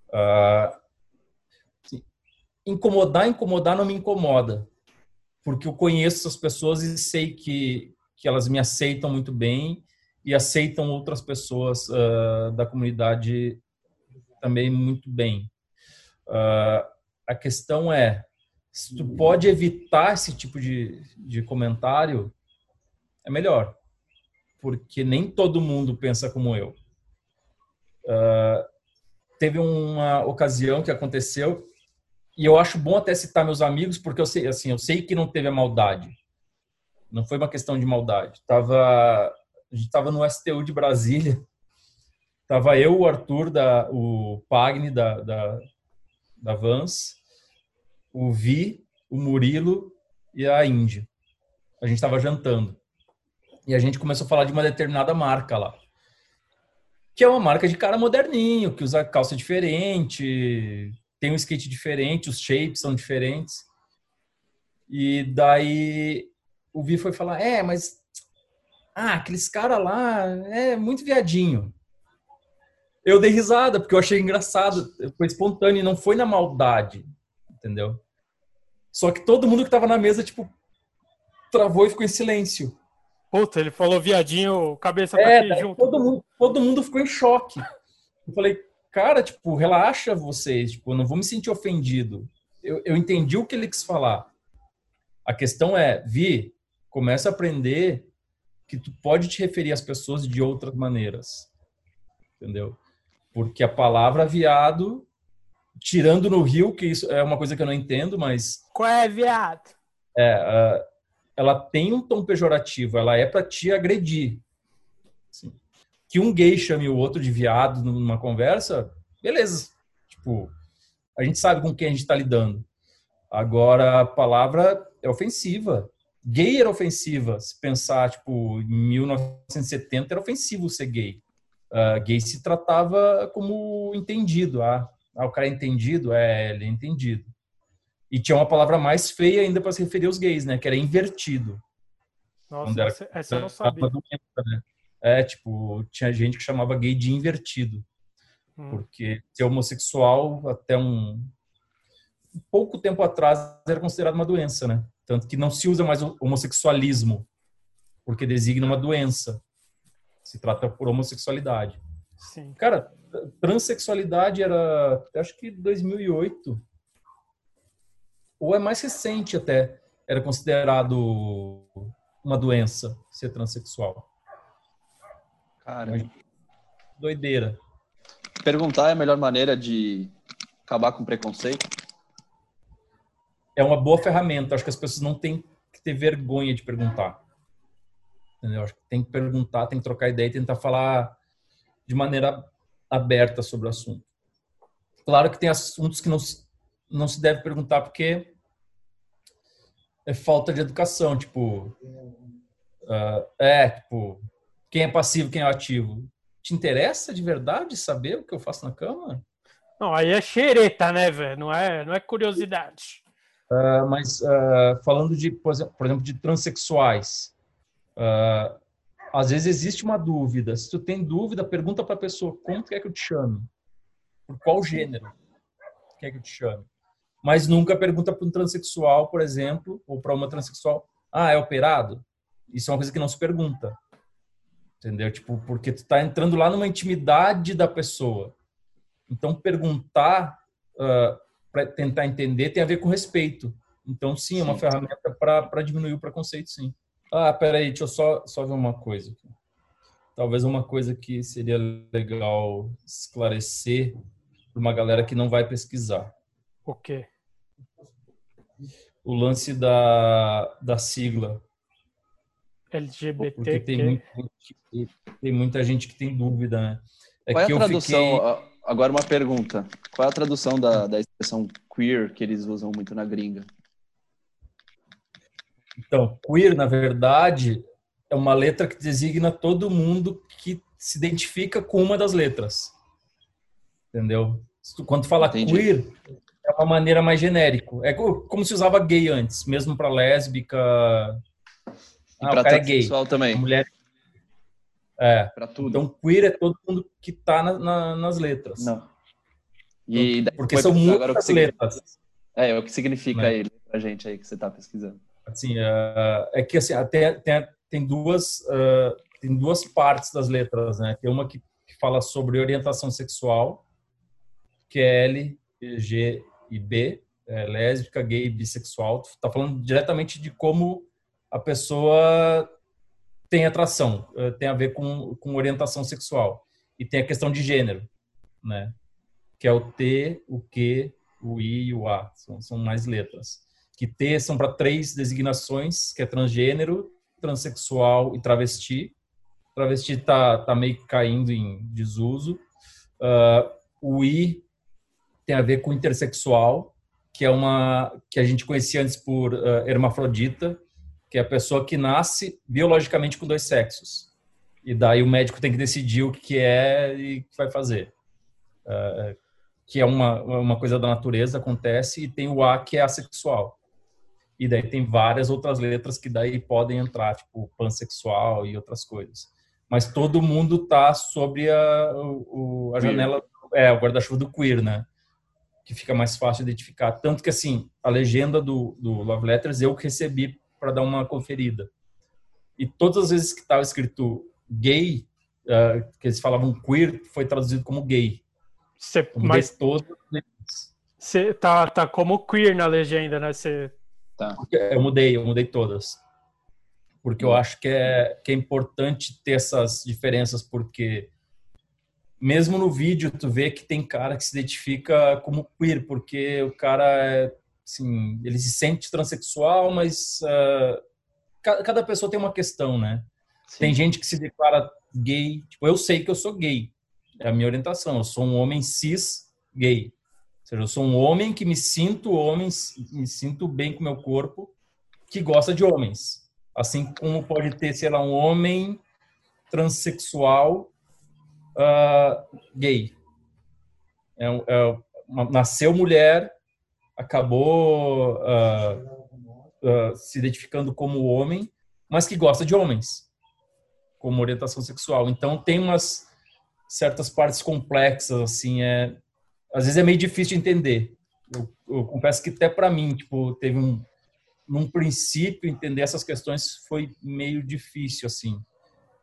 Uh, incomodar, incomodar não me incomoda. Porque eu conheço essas pessoas e sei que, que elas me aceitam muito bem e aceitam outras pessoas uh, da comunidade também muito bem. Uh, a questão é, se tu pode evitar esse tipo de, de comentário, é melhor. Porque nem todo mundo pensa como eu. Uh, teve uma ocasião que aconteceu e eu acho bom até citar meus amigos porque eu sei assim eu sei que não teve a maldade não foi uma questão de maldade tava a gente tava no STU de Brasília tava eu o Arthur da o Pagni da, da, da Vans o Vi, o Murilo e a Índia. A gente estava jantando. E a gente começou a falar de uma determinada marca lá. Que é uma marca de cara moderninho, que usa calça diferente, tem um skate diferente, os shapes são diferentes. E daí o Vi foi falar: É, mas. Ah, aqueles caras lá é muito viadinho. Eu dei risada, porque eu achei engraçado. Foi espontâneo, não foi na maldade entendeu? Só que todo mundo que tava na mesa, tipo, travou e ficou em silêncio. Puta, ele falou viadinho, cabeça é, aqui junto. Todo mundo, todo mundo ficou em choque. Eu falei, cara, tipo, relaxa vocês, tipo, eu não vou me sentir ofendido. Eu, eu entendi o que ele quis falar. A questão é, Vi, começa a aprender que tu pode te referir às pessoas de outras maneiras. Entendeu? Porque a palavra viado tirando no Rio, que isso é uma coisa que eu não entendo, mas. Qual é, viado? É, ela tem um tom pejorativo, ela é para te agredir. Assim, que um gay chame o outro de viado numa conversa, beleza. Tipo, a gente sabe com quem a gente está lidando. Agora, a palavra é ofensiva. Gay era ofensiva. Se pensar, tipo, em 1970 era ofensivo ser gay. Uh, gay se tratava como entendido. Ah, ah, o cara é entendido? É, ele é entendido. E tinha uma palavra mais feia ainda para se referir aos gays, né? Que era invertido. Nossa, essa, essa eu não sabia. né? É, tipo, tinha gente que chamava gay de invertido. Hum. Porque ser homossexual até um, pouco tempo atrás era considerado uma doença, né? Tanto que não se usa mais homossexualismo, porque designa uma doença. Se trata por homossexualidade. Sim. Cara, transexualidade era, acho que 2008. Ou é mais recente até, era considerado uma doença ser transexual. Cara, doideira. Perguntar é a melhor maneira de acabar com preconceito? É uma boa ferramenta. Acho que as pessoas não têm que ter vergonha de perguntar. Entendeu? Acho que tem que perguntar, tem que trocar ideia e tentar falar de maneira aberta sobre o assunto. Claro que tem assuntos que não, não se deve perguntar porque é falta de educação, tipo, uh, é, tipo, quem é passivo, quem é ativo. Te interessa de verdade saber o que eu faço na cama? Não, aí é xereta, né, velho? Não é, não é curiosidade. Uh, mas uh, falando de, por exemplo, de transexuais, uh, às vezes existe uma dúvida. Se tu tem dúvida, pergunta para a pessoa como quer que eu te chame, por qual gênero quer que eu te chame. Mas nunca pergunta para um transexual, por exemplo, ou para uma transexual, ah, é operado? Isso é uma coisa que não se pergunta. Entendeu? Tipo, porque tu tá entrando lá numa intimidade da pessoa. Então, perguntar uh, ah, para tentar entender tem a ver com respeito. Então, sim, é uma ferramenta para diminuir o preconceito, sim. Ah, peraí, deixa eu só, só ver uma coisa. Talvez uma coisa que seria legal esclarecer para uma galera que não vai pesquisar. O quê? O lance da, da sigla. LGBT. Porque tem, muita gente, tem muita gente que tem dúvida, né? É Qual é a tradução? Fiquei... Agora uma pergunta. Qual é a tradução da, da expressão queer que eles usam muito na gringa? Então, queer, na verdade, é uma letra que designa todo mundo que se identifica com uma das letras. Entendeu? Quando fala Entendi. queer, é uma maneira mais genérico. É como se usava gay antes, mesmo para lésbica. E ah, para é gay. também. mulher. É. Para tudo. Então queer é todo mundo que está na, na, nas letras. Não. E Porque são muitas letras. É, o que significa né? ele pra gente aí que você está pesquisando. Assim, uh, é que assim, até tem, tem duas uh, tem duas partes das letras, né? Tem uma que, que fala sobre orientação sexual, que é L, G e B, é, lésbica, gay, bissexual. Tá falando diretamente de como a pessoa tem atração, uh, tem a ver com, com orientação sexual. E tem a questão de gênero, né? Que é o T, o Q, o I e o A. São, são mais letras que T são para três designações, que é transgênero, transexual e travesti. Travesti tá, tá meio caindo em desuso. Uh, o I tem a ver com intersexual, que é uma que a gente conhecia antes por uh, hermafrodita, que é a pessoa que nasce biologicamente com dois sexos. E daí o médico tem que decidir o que é e o que vai fazer. Uh, que é uma, uma coisa da natureza, acontece, e tem o A, que é assexual e daí tem várias outras letras que daí podem entrar, tipo pansexual e outras coisas. Mas todo mundo tá sobre a, o, a janela, é, o guarda-chuva do queer, né? Que fica mais fácil de identificar. Tanto que, assim, a legenda do, do Love Letters eu recebi para dar uma conferida. E todas as vezes que estava escrito gay, uh, que eles falavam queer, foi traduzido como gay. Cê, mas todas Você tá, tá como queer na legenda, né? Você Tá. Eu mudei, eu mudei todas. Porque eu acho que é, que é importante ter essas diferenças, porque mesmo no vídeo tu vê que tem cara que se identifica como queer, porque o cara é, assim, ele se sente transexual, mas uh, cada pessoa tem uma questão, né? Sim. Tem gente que se declara gay, tipo, eu sei que eu sou gay, é a minha orientação, eu sou um homem cis gay seja, eu sou um homem que me sinto homem, me sinto bem com meu corpo, que gosta de homens. Assim como pode ter, sei lá, um homem transexual uh, gay. É, é nasceu mulher, acabou uh, uh, se identificando como homem, mas que gosta de homens, como orientação sexual. Então tem umas certas partes complexas, assim, é às vezes é meio difícil de entender. Eu, eu confesso que até para mim, tipo, teve um num princípio entender essas questões foi meio difícil assim.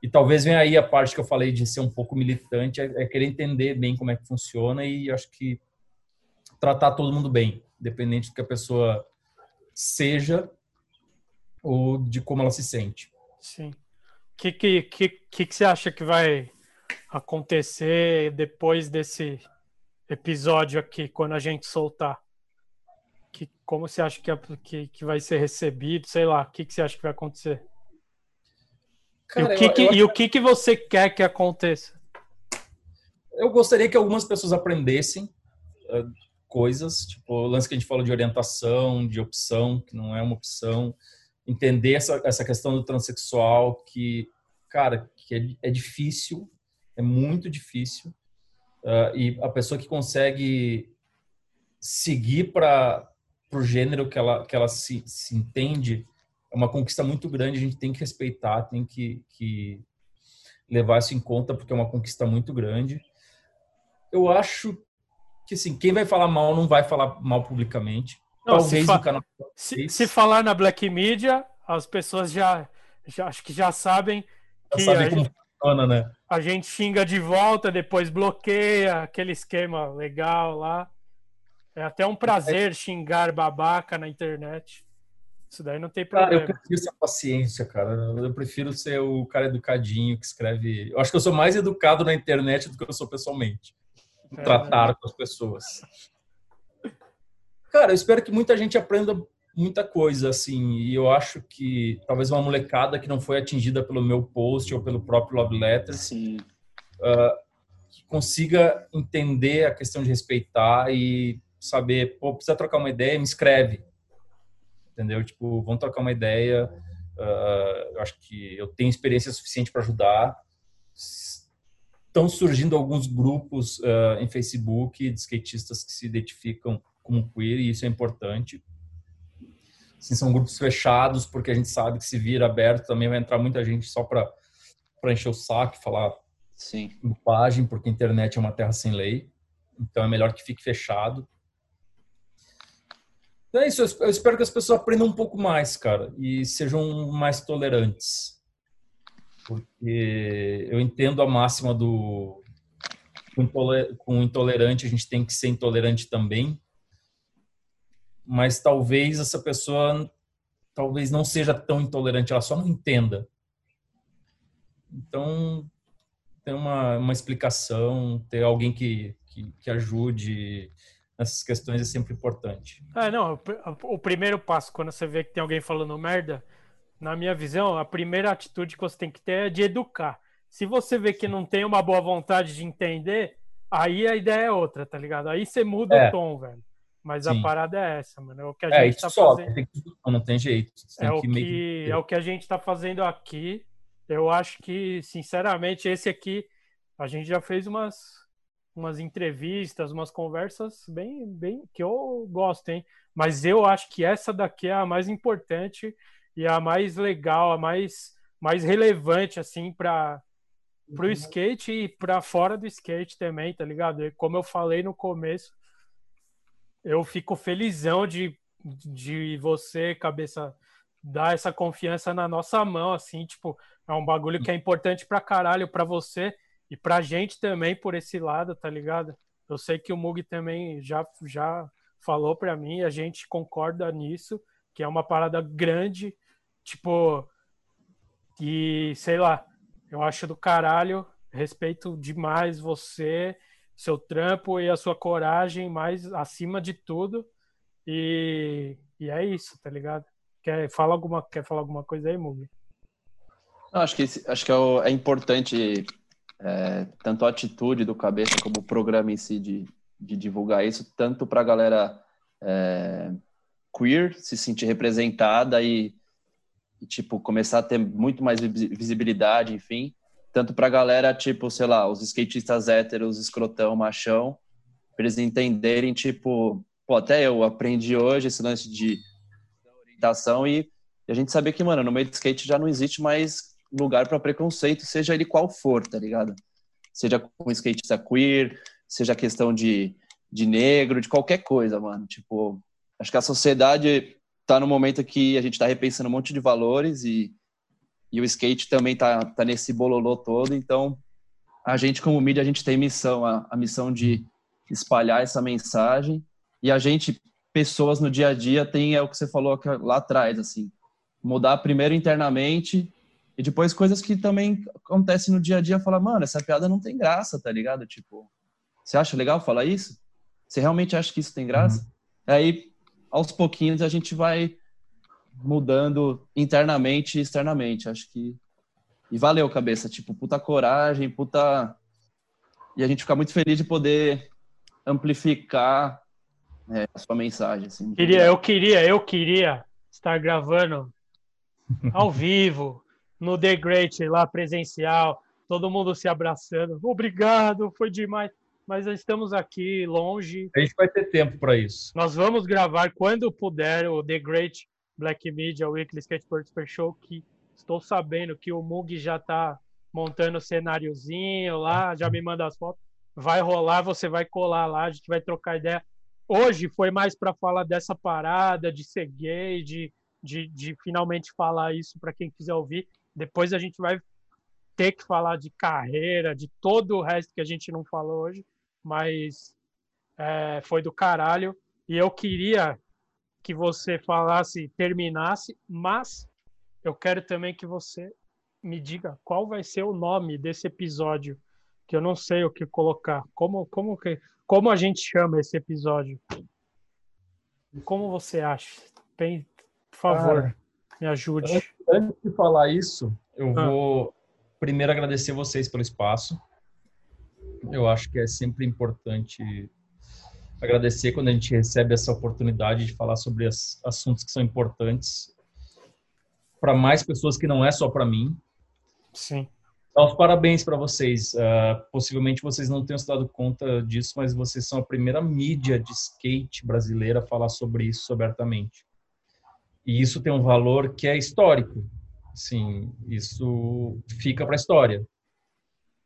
E talvez venha aí a parte que eu falei de ser um pouco militante, é, é querer entender bem como é que funciona e acho que tratar todo mundo bem, independente do que a pessoa seja ou de como ela se sente. Sim. O que, que, que, que você acha que vai acontecer depois desse episódio aqui, quando a gente soltar? Que, como você acha que, é, que, que vai ser recebido? Sei lá, o que, que você acha que vai acontecer? Cara, e o, que, eu, que, eu... e o que, que você quer que aconteça? Eu gostaria que algumas pessoas aprendessem uh, coisas, tipo o lance que a gente fala de orientação, de opção, que não é uma opção, entender essa, essa questão do transexual, que, cara, que é, é difícil, é muito difícil, Uh, e a pessoa que consegue seguir para o gênero que ela, que ela se, se entende é uma conquista muito grande. A gente tem que respeitar, tem que, que levar isso em conta, porque é uma conquista muito grande. Eu acho que, assim, quem vai falar mal não vai falar mal publicamente. Não, Talvez se, fa canal... se, se, falar na Black Media, as pessoas já, já acho que já sabem que já sabem como funciona, né? A gente xinga de volta, depois bloqueia aquele esquema legal lá. É até um prazer xingar babaca na internet. Isso daí não tem Cara, problema. eu prefiro essa paciência, cara. Eu prefiro ser o cara educadinho que escreve. Eu acho que eu sou mais educado na internet do que eu sou pessoalmente. (laughs) Tratar com as pessoas. Cara, eu espero que muita gente aprenda muita coisa, assim. E eu acho que talvez uma molecada que não foi atingida pelo meu post ou pelo próprio Love Letters Sim. que consiga entender a questão de respeitar e saber, pô, precisa trocar uma ideia, me escreve. Entendeu? Tipo, vamos trocar uma ideia. ah, eu acho que eu tenho experiência suficiente para ajudar. Estão surgindo alguns grupos ah, em Facebook de skatistas que se identificam como queer e isso é importante. Assim, são grupos fechados porque a gente sabe que se vira aberto também vai entrar muita gente só para encher o saco, falar Sim. bobagem, porque a internet é uma terra sem lei. Então é melhor que fique fechado. Então é isso. Eu espero que as pessoas aprendam um pouco mais, cara, e sejam mais tolerantes. Porque eu entendo a máxima do com intolerante a gente tem que ser intolerante também. Mas talvez essa pessoa talvez não seja tão intolerante, ela só não entenda. Então, ter uma, uma explicação, ter alguém que, que, que ajude nessas questões é sempre importante. Ah, não. o O primeiro passo, quando você vê que tem alguém falando merda, na minha visão, a primeira atitude que você tem que ter é de educar. Se você vê que não tem uma boa vontade de entender, aí a ideia é outra, tá ligado? Aí você muda É. o tom, velho. Mas a Sim. parada é essa, mano. É o que a É, gente tá sobe, fazendo. tem que- não tem jeito. Você tem É o que que, é o que a gente está fazendo aqui. Eu acho que, sinceramente, esse aqui, a gente já fez umas, umas entrevistas, umas conversas bem, bem que eu gosto, hein? Mas eu acho que essa daqui é a mais importante e a mais legal, a mais, mais relevante, assim, para pro skate e para fora do skate também, tá ligado? E como eu falei no começo, eu fico felizão de, de você, cabeça, dar essa confiança na nossa mão, assim, tipo, é um bagulho que é importante pra caralho pra você e pra gente também por esse lado, tá ligado? Eu sei que o Mug também já, já falou pra mim, a gente concorda nisso, que é uma parada grande, tipo, e sei lá, eu acho do caralho, respeito demais você, seu trampo e a sua coragem, mais acima de tudo. E, e é isso, tá ligado? Quer, fala alguma, quer falar alguma coisa aí, Mugi? Não, acho que, acho que é, é importante é, tanto a atitude do cabeça como o programa em si de, de divulgar isso, tanto para a galera é, queer se sentir representada e, e, tipo, começar a ter muito mais visi- visibilidade, enfim, tanto para a galera, tipo, sei lá, os skatistas héteros, escrotão, machão, pra eles entenderem, tipo, pô, até eu aprendi hoje esse lance de orientação e e a gente saber que, mano, no meio do skate já não existe mais lugar para preconceito, seja ele qual for, tá ligado? Seja com skatista queer, seja questão de, de negro, de qualquer coisa, mano. Tipo, acho que a sociedade tá no momento que a gente tá repensando um monte de valores e, e o skate também tá, tá nesse bololô todo, então a gente como mídia, a gente tem missão, a, a missão de espalhar essa mensagem e a gente, pessoas no dia a dia, tem, é o que você falou lá atrás, assim, mudar primeiro internamente e depois coisas que também acontecem no dia a dia, falar, mano, essa piada não tem graça, tá ligado? Tipo, você acha legal falar isso? Você realmente acha que isso tem graça? Aí, aos pouquinhos, a gente vai mudando internamente e externamente, acho que... E valeu, cabeça, tipo, puta coragem, puta... E a gente fica muito feliz de poder amplificar é, a sua mensagem, assim. Queria, eu queria, eu queria estar gravando (laughs) ao vivo, no The Great, lá presencial, todo mundo se abraçando. Obrigado, foi demais. Mas estamos aqui longe. A gente vai ter tempo para isso. Nós vamos gravar quando puder o The Great Black Media Weekly Skateboard Super Show, que estou sabendo que o Mug já está montando o cenáriozinho lá, já me manda as fotos. Vai rolar, você vai colar lá, a gente vai trocar ideia. Hoje foi mais para falar dessa parada de ser gay, de, de, de finalmente falar isso para quem quiser ouvir. Depois a gente vai ter que falar de carreira, de todo o resto que a gente não falou hoje, mas é, foi do caralho. E eu queria que você falasse, terminasse, mas eu quero também que você me diga qual vai ser o nome desse episódio, que eu não sei o que colocar. Como, como, que, como a gente chama esse episódio? Como você acha? Bem, por favor, Cara, me ajude. Antes, antes de falar isso, eu Ah. vou primeiro agradecer vocês pelo espaço. Eu acho que é sempre importante agradecer quando a gente recebe essa oportunidade de falar sobre as, assuntos que são importantes para mais pessoas que não é só para mim. Sim. Então, parabéns para vocês. Ah, possivelmente vocês não tenham se dado conta disso, mas vocês são a primeira mídia de skate brasileira a falar sobre isso abertamente. E isso tem um valor que é histórico. Sim, isso fica para a história.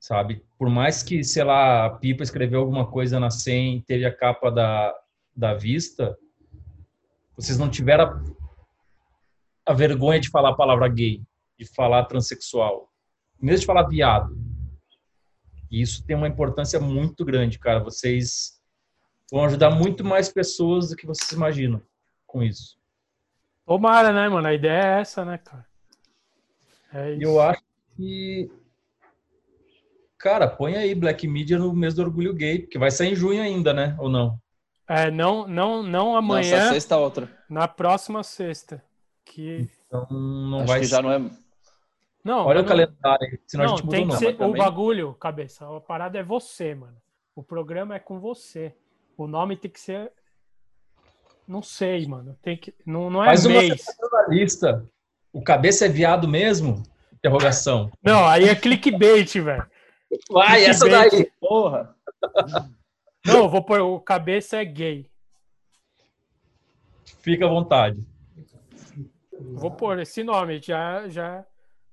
Sabe? Por mais que, sei lá, a Pipa escreveu alguma coisa na 100 e teve a capa da, da vista, vocês não tiveram a, a vergonha de falar a palavra gay, de falar transexual, mesmo de falar viado. E isso tem uma importância muito grande, cara. Vocês vão ajudar muito mais pessoas do que vocês imaginam com isso. Tomara, né, mano? A ideia é essa, né, cara? É isso. eu acho que. Cara, põe aí Black Media no mês do Orgulho Gay, porque vai sair em junho ainda, né? Ou não? É, não, não, não amanhã, sexta outra. na próxima sexta. Que... Então não Acho vai que já não é. Não, Olha o calendário, aí, senão Não, a gente muda tem o que nome. ser o também. bagulho, cabeça. A parada é você, mano. O programa é com você. O nome tem que ser. Não sei, mano. Tem que. Não, não é Faz uma mês. lista. O cabeça é viado mesmo? Interrogação. Não, aí é clickbait, velho. Vai, essa daí. Porra! Não, vou pôr. O cabeça é gay. Fica à vontade. Vou pôr esse nome. Já, já.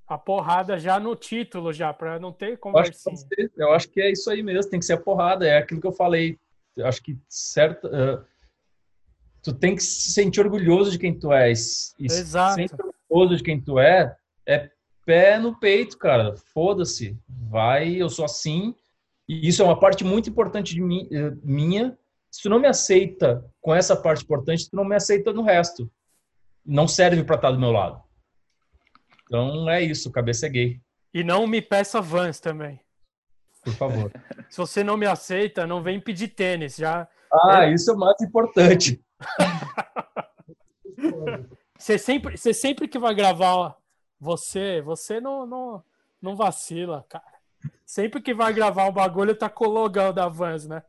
A porrada já no título, já, pra não ter Eu acho, ser- eu acho que é isso aí mesmo, tem que ser a porrada, é aquilo que eu falei. Eu acho que certo, eh, tu tem que se sentir orgulhoso de quem tu és. E se Exato. sentir orgulhoso de quem tu é, é pé no peito, cara. Foda-se. Vai, eu sou assim. E isso é uma parte muito importante de mim, eh, minha. Se tu não me aceita com essa parte importante, tu não me aceita no resto. Não serve pra estar do meu lado. Então é isso, cabeça é gay, E não me peça Vans também. por favor. (laughs) Se você não me aceita, não vem pedir tênis. Já. Ah, isso é o mais importante. (laughs) Você sempre, você sempre que vai gravar ó, você, você não, não, não vacila, cara. Sempre que vai gravar o bagulho, tá com o logão da Vans, né?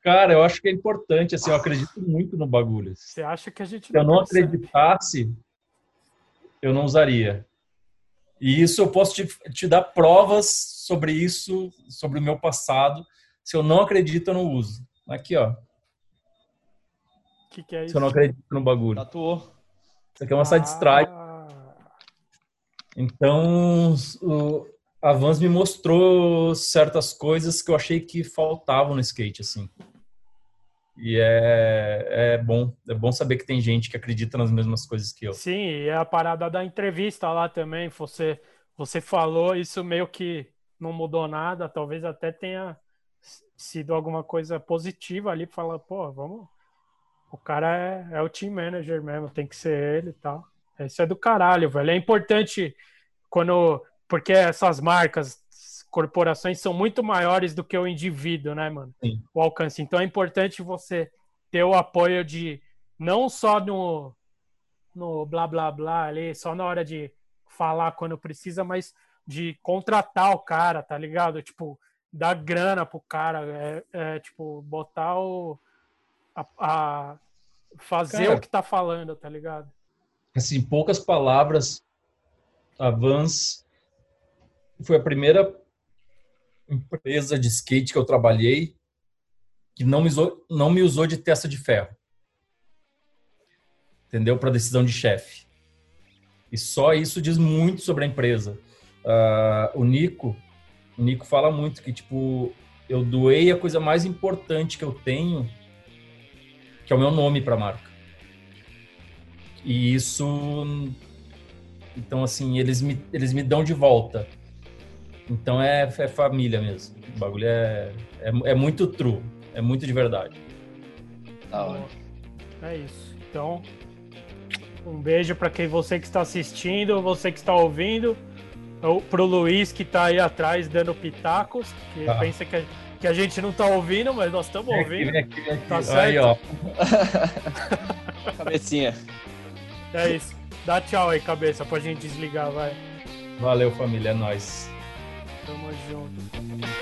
Cara, eu acho que é importante, assim, eu acredito muito no bagulho. Se Você acha que a gente eu não percebe. acreditasse, eu não usaria. E isso eu posso te, te dar provas sobre isso, sobre o meu passado. Se eu não acredito, eu não uso. Aqui, ó. O que, que é Se isso? eu não acredito no bagulho. Tatuou. Isso aqui é uma side strike. Então, o, a Vans me mostrou certas coisas que eu achei que faltavam no skate, assim. E é, é bom, é bom saber que tem gente que acredita nas mesmas coisas que eu. Sim, e a parada da entrevista lá também, você, você falou, isso meio que não mudou nada, talvez até tenha sido alguma coisa positiva ali, falar, pô, vamos. O cara é, é o team manager mesmo, tem que ser ele e tal. Isso é do caralho, velho. É importante quando. Porque essas marcas, corporações são muito maiores do que o indivíduo, né, mano? Sim. O alcance. Então é importante você ter o apoio de não só no, no blá blá blá ali, só na hora de falar quando precisa, mas de contratar o cara, tá ligado? Tipo, dar grana pro cara, é, é, tipo, botar o. A, a- fazer Cara. o que tá falando, tá ligado? Assim, em poucas palavras, a Vans foi a primeira empresa de skate que eu trabalhei que não me usou, não me usou de testa de ferro. Entendeu? Para decisão de chefe. E só isso diz muito sobre a empresa. Ah, o Nico, o Nico fala muito que tipo eu doei a coisa mais importante que eu tenho, que é o meu nome para a marca. E isso então assim, eles me eles me dão de volta. Então é, é família mesmo. O bagulho é, é é muito true, é muito de verdade. Da hora. É isso. Então, um beijo para quem você que está assistindo, você que está ouvindo, ou pro Luiz que está aí atrás dando pitacos, que Tá. pensa que a, que a gente não está ouvindo, mas nós estamos Vem aqui, ouvindo. vem aqui, vem aqui. Tá Aí, certo. ó. (laughs) (laughs) Cabecinha. É isso. Dá tchau aí, cabeça, pra gente desligar, vai. Valeu, família. É nóis. Tamo junto.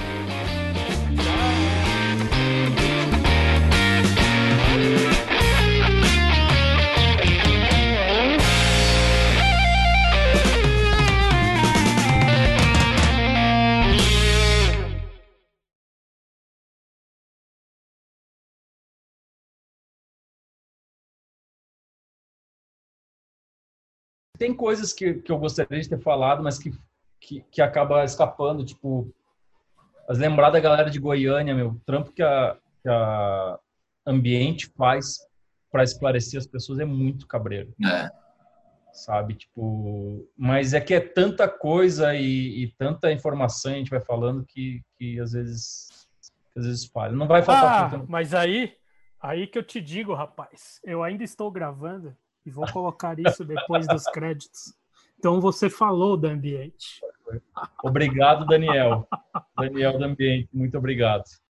Tem coisas que, que eu gostaria de ter falado, mas que, que, que acaba escapando, tipo, as lembrar da galera de Goiânia, meu, o trampo que a, que a Ambiente faz para esclarecer as pessoas é muito cabreiro, É. sabe? Tipo, mas é que é tanta coisa e, e tanta informação a gente vai falando que, que às vezes que às vezes falha. Não vai faltar Ah, tudo. mas aí, aí que eu te digo, rapaz, eu ainda estou gravando e vou colocar isso depois dos créditos. Então você falou do ambiente. Obrigado, Daniel. Daniel do Ambiente, muito obrigado.